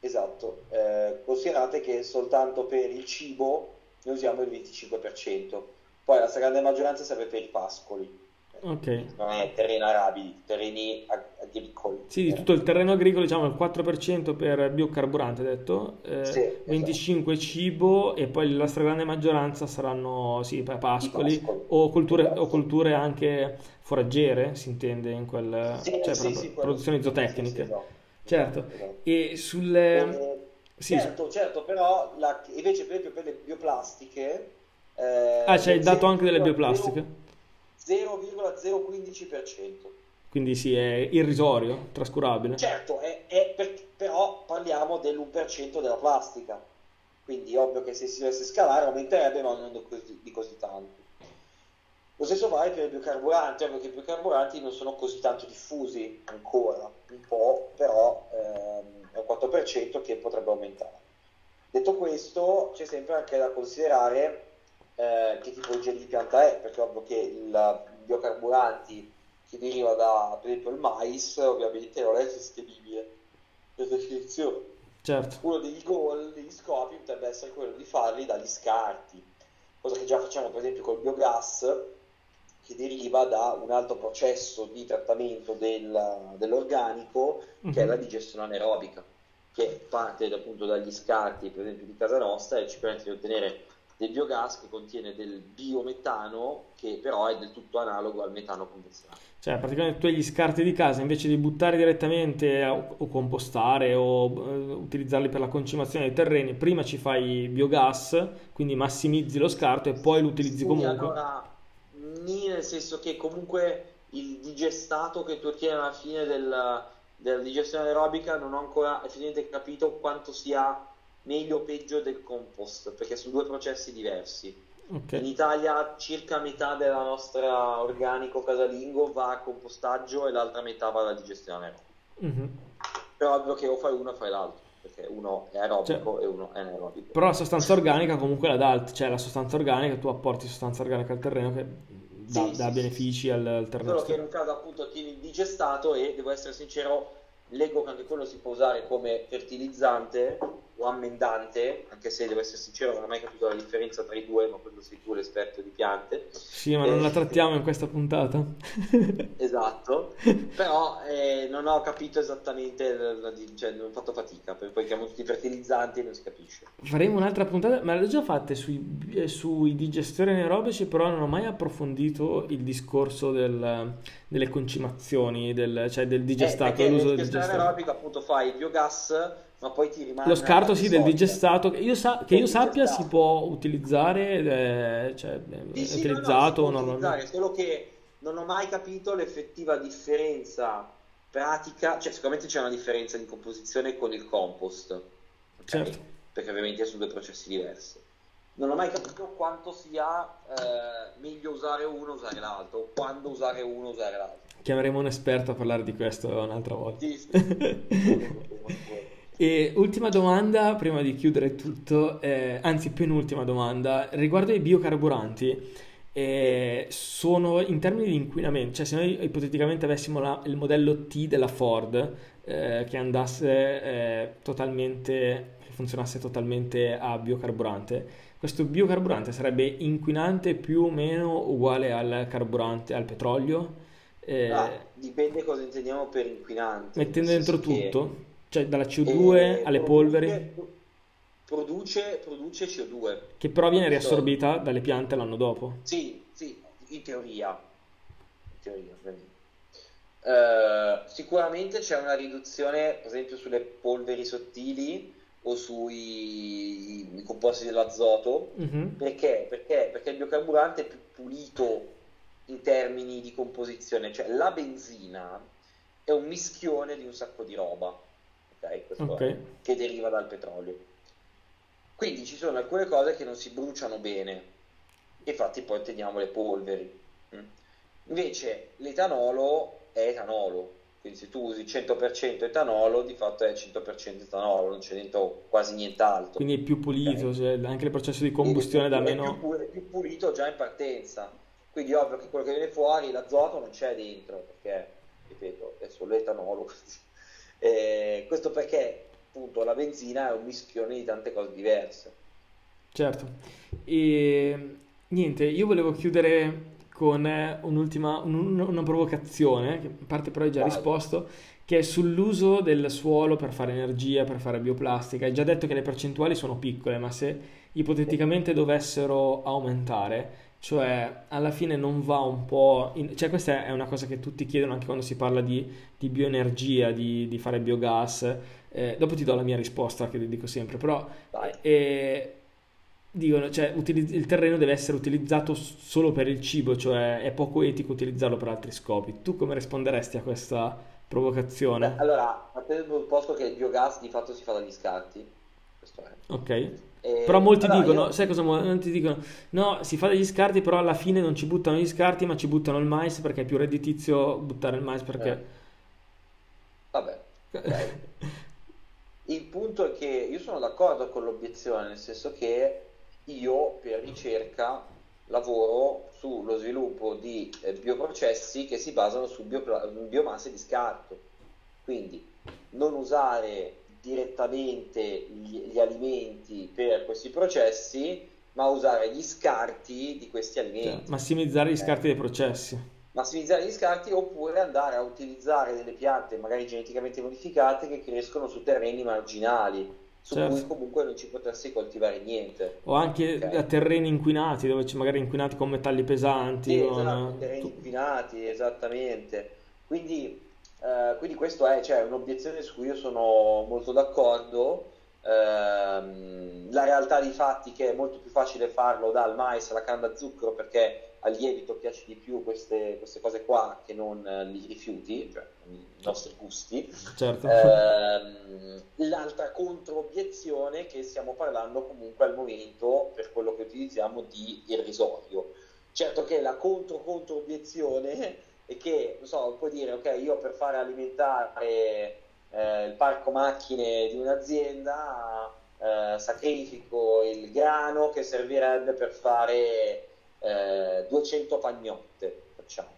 esatto, eh, considerate che soltanto per il cibo ne usiamo il 25%. Poi la stragrande maggioranza serve per i pascoli, Ok. non è terreni arabili, terreni ag- agricoli. Sì, di tutto il terreno agricolo, diciamo il 4% per biocarburante, detto, eh, Sì, esatto. 25 cibo e poi la stragrande maggioranza saranno, sì, pa- pascoli pascoli. o colture, Esatto. o colture anche foraggere, si intende in quel, Sì, cioè sì, sì, produzioni zootecniche. esatto. Certo. E sulle... Eh, sì, certo, certo, però la- invece per per le bioplastiche... eh, Ah, c'è il dato anche delle 0,0 bioplastiche? 0,015%. Quindi sì, è irrisorio, trascurabile. Certo, è, è per- però parliamo dell'1% della plastica, quindi ovvio che se si dovesse scalare aumenterebbe, ma non di così, di così tanto. Lo stesso vale per i biocarburanti, ovvio che i biocarburanti non sono così tanto diffusi ancora, un po', però ehm, è un 4% che potrebbe aumentare. Detto questo, c'è sempre anche da considerare eh, che tipologia di pianta è, perché ovvio che il biocarburanti che deriva da, per esempio, il mais, ovviamente non è sostenibile per definizione. Certo. Uno degli goal, degli scopi potrebbe essere quello di farli dagli scarti, cosa che già facciamo per esempio col biogas, che deriva da un altro processo di trattamento del- dell'organico, che è la Mhm. digestione anaerobica, che parte appunto dagli scarti, per esempio, di casa nostra e ci permette di ottenere del biogas che contiene del biometano, che però è del tutto analogo al metano convenzionale. Cioè, praticamente tu hai gli scarti di casa, invece di buttare direttamente o, o compostare o eh, utilizzarli per la concimazione dei terreni, prima ci fai biogas, quindi massimizzi lo scarto e poi lo utilizzi Sì, comunque. allora, nel senso che comunque il digestato che tu ottieni alla fine del- della digestione aerobica non ho ancora effettivamente capito quanto sia meglio o peggio del compost, perché sono due processi diversi. Ok. In Italia circa metà della nostra organico casalingo va a compostaggio e l'altra metà va alla digestione. Mhm. Però è ovvio che o fai uno o fai l'altro, perché uno è aerobico Cioè- e uno è anaerobico. Però la sostanza organica comunque la dà, cioè la sostanza organica, tu apporti sostanza organica al terreno che dà, Sì, dà sì, benefici sì. al, al terreno Solo che in un caso appunto ottieni il digestato e devo essere sincero, leggo che anche quello si può usare come fertilizzante o ammendante, anche se devo essere sincero non ho mai capito la differenza tra i due, ma quello sei tu l'esperto di piante. Sì, ma non la Eh, trattiamo in questa puntata. (laughs) Esatto, però eh, non ho capito esattamente, cioè non ho fatto fatica, poi chiamo tutti fertilizzanti e non si capisce. Faremo un'altra puntata, ma le ho già fatte sui, eh, sui digestori anaerobici, però non ho mai approfondito il discorso del- delle concimazioni, del, cioè del Eh, digestato, perché l'uso del digestato. aerobica appunto fai il biogas, ma poi ti rimane Lo scarto sì del digestato, che io, sa- che io sappia si può utilizzare, è, cioè, Sì, sì, no, no, utilizzato può normalmente. utilizzare, solo che non ho mai capito l'effettiva differenza pratica, cioè sicuramente c'è una differenza di composizione con il compost, okay? certo. perché ovviamente sono due processi diversi. Non ho mai capito quanto sia eh, meglio usare uno o usare l'altro, o quando usare uno o usare l'altro. Chiameremo un esperto a parlare di questo un'altra volta. Sì, sì. E ultima domanda, prima di chiudere tutto, eh, anzi penultima domanda, riguardo ai biocarburanti eh, sono in termini di inquinamento, cioè se noi ipoteticamente avessimo la, il modello T della Ford eh, che andasse eh, totalmente, che funzionasse totalmente a biocarburante, questo biocarburante sarebbe inquinante più o meno uguale al carburante, al petrolio? Eh, ah, dipende cosa intendiamo per inquinante. Mettendo dentro tutto, cioè dalla CO2 eh, alle polveri produce, produce CO2. Che però viene riassorbita dalle piante l'anno dopo. Sì, sì, in teoria. In teoria, uh, sicuramente c'è una riduzione, per esempio, sulle polveri sottili o sui composti dell'azoto. Mm-hmm. Perché? Perché? Perché il biocarburante è più pulito in termini di composizione, cioè la benzina è un mischione di un sacco di roba, okay? Okay. È, che deriva dal petrolio. Quindi ci sono alcune cose che non si bruciano bene, infatti poi teniamo le polveri. Mm. Invece l'etanolo è etanolo, quindi se tu usi 100% etanolo, di fatto è 100% etanolo, non c'è dentro quasi nient'altro. Quindi è più pulito, okay. cioè anche il processo di combustione da meno... È più, è più pulito già in partenza, quindi ovvio che quello che viene fuori, l'azoto non c'è dentro, perché, ripeto, è solo etanolo. Eh, questo perché appunto la benzina è un mischione di tante cose diverse. Certo. E niente, io volevo chiudere con un'ultima un, una provocazione, che in parte però hai già Vai. risposto, che è sull'uso del suolo per fare energia, per fare bioplastica. Hai già detto che le percentuali sono piccole, ma se ipoteticamente dovessero aumentare, cioè alla fine non va un po'... In... cioè questa è una cosa che tutti chiedono anche quando si parla di, di bioenergia, di, di, fare biogas. Eh, dopo ti do la mia risposta che dico sempre, però eh, dicono, cioè, utilizz- il terreno deve essere utilizzato solo per il cibo, cioè è poco etico utilizzarlo per altri scopi. Tu come risponderesti a questa provocazione? Allora, partendo dal posto che il biogas di fatto si fa dagli scarti. Questo è. Ok. E... Però molti allora, dicono, io... sai cosa molti dicono? No, si fa degli scarti, però alla fine non ci buttano gli scarti, ma ci buttano il mais perché è più redditizio buttare il mais perché... Eh. Vabbè. Okay. (laughs) il punto è che io sono d'accordo con l'obiezione, nel senso che io per ricerca lavoro sullo sviluppo di eh, bioprocessi che si basano su bio, biomasse di scarto. Quindi non usare direttamente gli, gli, alimenti per questi processi, ma usare gli scarti di questi alimenti. Cioè, massimizzare gli scarti dei processi. Massimizzare gli scarti oppure andare a utilizzare delle piante magari geneticamente modificate che crescono su terreni marginali su certo. cui comunque non ci potessi coltivare niente. O anche okay. a terreni inquinati, dove c'è magari inquinati con metalli pesanti. Sì, esatto, una... terreni inquinati, esattamente. Quindi eh, quindi questo è cioè, un'obiezione su cui io sono molto d'accordo. Eh, la realtà dei fatti è che è molto più facile farlo dal mais alla canna da zucchero perché al lievito piace di più queste, queste cose qua che non i rifiuti, cioè i nostri gusti. Certo. Eh, l'altra controobiezione è che stiamo parlando comunque al momento, per quello che utilizziamo, di irrisorio. Certo che la contro-controobiezione e che, non so, puoi dire, ok, io per fare alimentare eh, il parco macchine di un'azienda eh, sacrifico il grano che servirebbe per fare eh, 200 pagnotte, facciamo.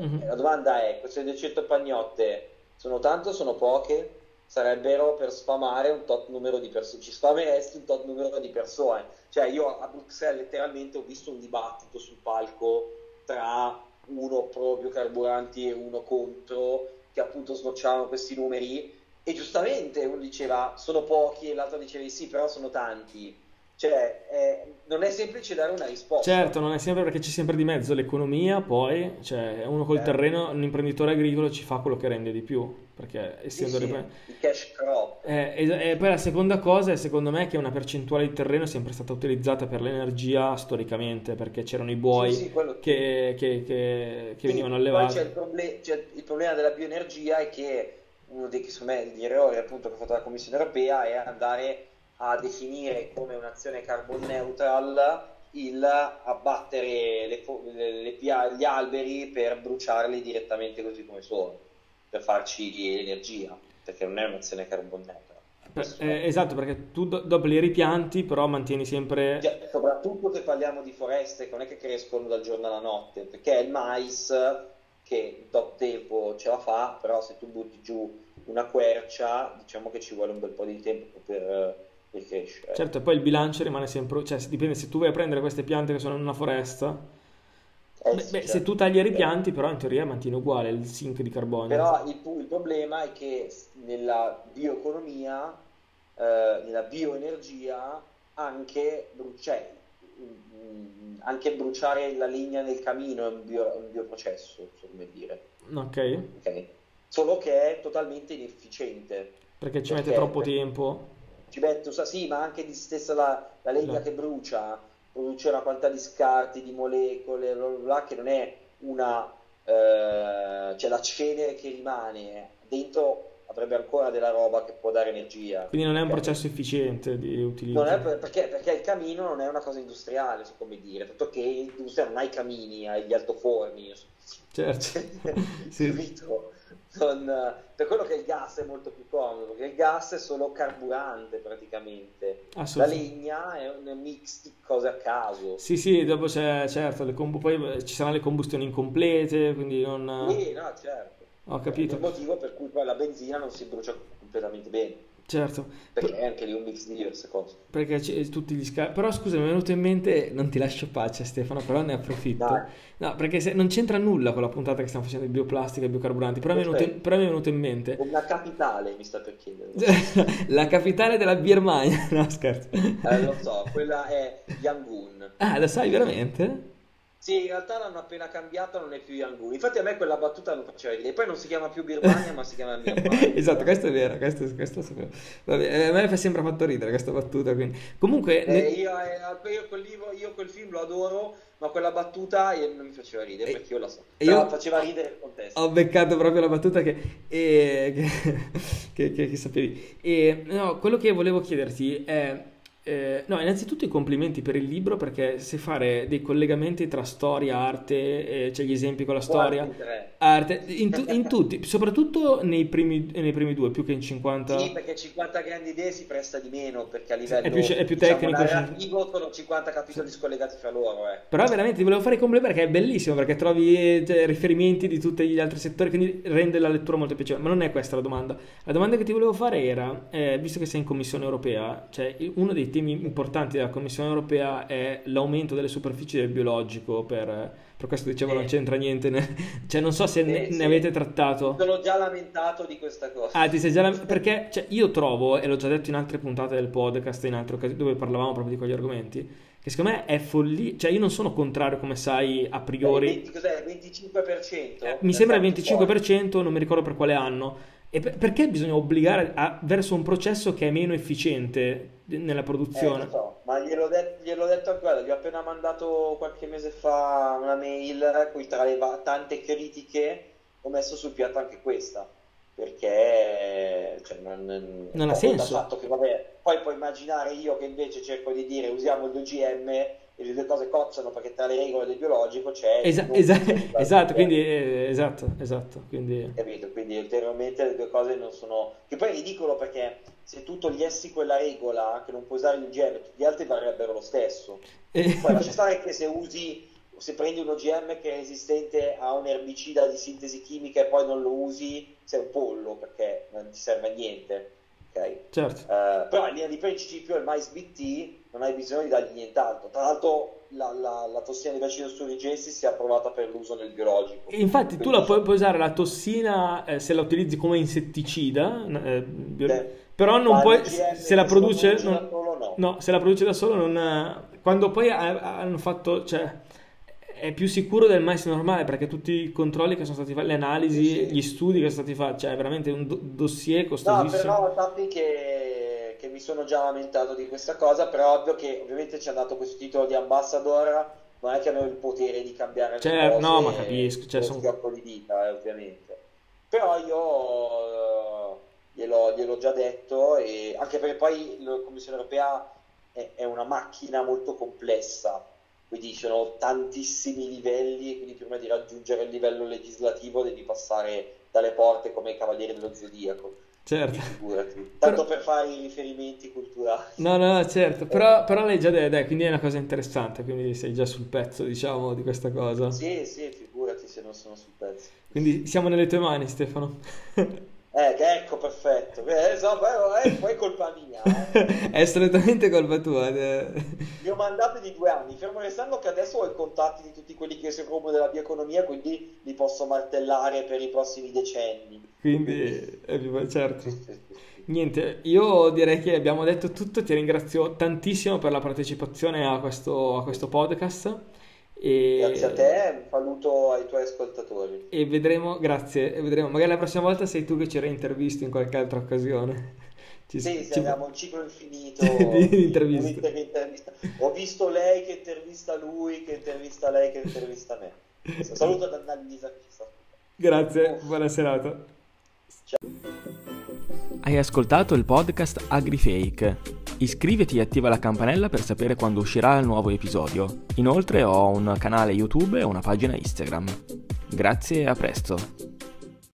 Mm-hmm. La domanda è, queste 200 pagnotte sono tante o sono poche? Sarebbero per sfamare un tot numero di persone, ci sfameresti un tot numero di persone. Cioè io a Bruxelles letteralmente ho visto un dibattito sul palco tra uno pro biocarburanti e uno contro, che appunto snocciavano questi numeri. E giustamente uno diceva sono pochi e l'altro diceva sì, però sono tanti. Cioè, eh, non è semplice dare una risposta. Certo, non è sempre perché c'è sempre di mezzo l'economia, poi cioè, uno col certo. terreno, un imprenditore agricolo ci fa quello che rende di più, perché essendo... Sì, sì, il cash crop. Eh, e, e, poi la seconda cosa è secondo me che una percentuale di terreno è sempre stata utilizzata per l'energia storicamente, perché c'erano i buoi sì, che, che, che, che venivano allevati. Poi c'è il, proble- c'è il problema della bioenergia è che uno dei, degli errori appunto che ha fatto la Commissione europea è andare a definire come un'azione carbon neutral il abbattere le, le, le, gli alberi per bruciarli direttamente così come sono, per farci energia, perché non è un'azione carbon neutral. Eh, esatto, perché tu do- dopo li ripianti, però mantieni sempre. Cioè, soprattutto se parliamo di foreste, non è che crescono dal giorno alla notte, perché è il mais che dopo tempo ce la fa, però se tu butti giù una quercia, diciamo che ci vuole un bel po' di tempo per e cresce. Certo, e poi il bilancio rimane sempre, cioè dipende se tu vai a prendere queste piante che sono in una foresta, eh, beh, sì, beh, certo. se tu tagli i pianti però in teoria mantiene uguale il sink di carbonio. Però il, il problema è che nella bioeconomia, eh, nella bioenergia, anche, cioè, anche bruciare la legna nel camino è un, bio, un bioprocesso, so come dire. Ok. okay. Solo che è totalmente inefficiente. Perché ci perché, mette troppo tempo ci metto, sì, ma anche di stessa la, la legna no. che brucia, produce una quantità di scarti, di molecole, bla bla bla, che non è una, eh, cioè la cenere che rimane, dentro avrebbe ancora della roba che può dare energia. Quindi non è un processo efficiente di utilizzo. Perché, perché, il camino non è una cosa industriale, so come dire, tanto che l'industria non ha i camini, ha gli altoforni. Certo. (laughs) sì. Non, per quello che il gas è molto più comodo, perché il gas è solo carburante praticamente. La legna è un mix di cose a caso. Sì, sì, dopo c'è, certo, comb- poi ci saranno le combustioni incomplete, quindi non... Sì, no, certo. Ho capito. È il motivo per cui poi la benzina non si brucia completamente bene. Certo. Perché è anche lì un mix di diverse cose. Perché tutti gli scavi. Però scusa, mi è venuto in mente, non ti lascio pace Stefano, però ne approfitto. Dai. No, perché se, non c'entra nulla con la puntata che stiamo facendo di bioplastica e biocarburanti, però, mi è, venuto, però mi è venuto in mente... La capitale mi sta per chiedere. (laughs) la capitale della Birmania, (laughs) no scherzo. Eh, lo so, quella è Yangon. Ah, lo sai veramente? Sì, in realtà l'hanno appena cambiata, non è più Yangon. Infatti a me quella battuta non faceva ridere. Poi non si chiama più Birmania, ma si chiama Birmania. (laughs) esatto, questo è vero, questo, questo Vabbè, eh, a me fa sempre fatto ridere questa battuta. Quindi. Comunque... Eh, io, eh, io, quel libro, io quel film lo adoro, ma quella battuta non mi faceva ridere, perché io la so. Però io faceva ridere il contesto. Ho beccato proprio la battuta che, eh, (laughs) che, che, che sapevi. E, no, quello che volevo chiederti è eh, no, innanzitutto i complimenti per il libro perché sai fare dei collegamenti tra storia, arte, eh, c'è gli esempi con la storia, arte, in, tu, in, tutti, soprattutto nei primi, nei primi, due, più che in 50. Sì, perché 50 grandi idee si presta di meno perché a livello è più, è più diciamo, tecnico. Narrativo sono 50 capitoli scollegati fra loro. Eh. Però veramente ti volevo fare i complimenti perché è bellissimo, perché trovi riferimenti di tutti gli altri settori, quindi rende la lettura molto piacevole. Ma non è questa la domanda. La domanda che ti volevo fare era, eh, visto che sei in Commissione europea, cioè uno dei temi importanti della Commissione europea è l'aumento delle superfici del biologico per, per questo dicevo non c'entra niente ne... cioè non so se ne, ne, avete trattato. Mi sono già lamentato di questa cosa. Ah ti sei già lam... perché cioè, io trovo e l'ho già detto in altre puntate del podcast in altre occasioni dove parlavamo proprio di quegli argomenti che secondo me è follia cioè io non sono contrario come sai a priori. 20, cos'è? 25%? Eh, mi sembra il 25% non mi ricordo per quale anno. E per, perché bisogna obbligare a, verso un processo che è meno efficiente nella produzione? Eh, so, ma gliel'ho, det- gliel'ho detto ancora, gli ho appena mandato qualche mese fa una mail cui tra le va- tante critiche ho messo sul piatto anche questa perché cioè, non, non ha senso. Fatto che, vabbè, poi puoi immaginare io che invece cerco di dire usiamo il 2GM e le due cose cozzano perché tra le regole del biologico c'è Esa- esa- esatto, quindi eh, esatto, esatto, quindi... Capito? quindi ulteriormente le due cose non sono che poi è ridicolo perché se tu togliessi quella regola che non puoi usare il GM tutti gli altri varrebbero lo stesso eh. poi lascia stare che se usi se prendi un OGM che è resistente a un erbicida di sintesi chimica e poi non lo usi sei un pollo perché non ti serve a niente ok? Certo. Uh, però in linea di principio il mais BT non hai bisogno di dargli nient'altro. Tra l'altro la, la, la tossina di bacillo si è approvata per l'uso nel biologico. Infatti tu la puoi, puoi, usare la tossina eh, se la utilizzi come insetticida, eh, bio- Però non puoi, l'OGM se la produce, non- da solo, no. no, se la produce da solo non... Quando poi ha- hanno fatto, cioè, è più sicuro del mais normale perché tutti i controlli che sono stati fatti, le analisi, Sì, gli studi che sono stati fatti, cioè, è veramente un do- dossier No, costosissimo. però sappi che, che mi sono già lamentato di questa cosa, però ovvio che ovviamente ci hanno dato questo titolo di ambassador, non è che hanno il potere di cambiare Certo, cose no, ma capisco, cioè, con son- schiocco di dita, eh, ovviamente. Però io eh, gliel'ho, gliel'ho già detto, e anche perché poi la Commissione Europea è, è una macchina molto complessa, quindi ci sono tantissimi livelli, e quindi prima di raggiungere il livello legislativo devi passare dalle porte come i Cavalieri dello Zodiaco. Certo. Figurati. (laughs) Tanto per fare i riferimenti culturali. No, no, certo, però, però lei già deve, dai, quindi è una cosa interessante, quindi sei già sul pezzo, diciamo, di questa cosa. Sì, sì, figurati se non sono sul pezzo. Quindi siamo nelle tue mani, Stefano. (laughs) Eh, ecco, perfetto. Eh, so, beh, eh, poi è colpa mia. eh. (laughs) È assolutamente colpa tua. eh. Li ho mandati di due anni, fermo restando che adesso ho i contatti di tutti quelli che si occupano della bioeconomia, quindi li posso martellare per i prossimi decenni. Quindi, è più- certo. Niente, io direi che abbiamo detto tutto, ti ringrazio tantissimo per la partecipazione a questo, a questo podcast e, Grazie a te, un saluto ai tuoi ascoltatori. e vedremo, grazie, e vedremo, magari la prossima volta sei tu che ci reintervisti in qualche altra occasione. (laughs) Ci- Sì, se ci- abbiamo un ciclo infinito (laughs) Di interviste. intervista. Ho visto lei che intervista lui, che intervista lei, che intervista me. (laughs) Saluto ad Annalisa. Grazie, buona serata. Hai ascoltato il podcast AgriFake. Iscriviti e attiva la campanella per sapere quando uscirà il nuovo episodio. Inoltre ho un canale YouTube e una pagina Instagram. Grazie e a presto.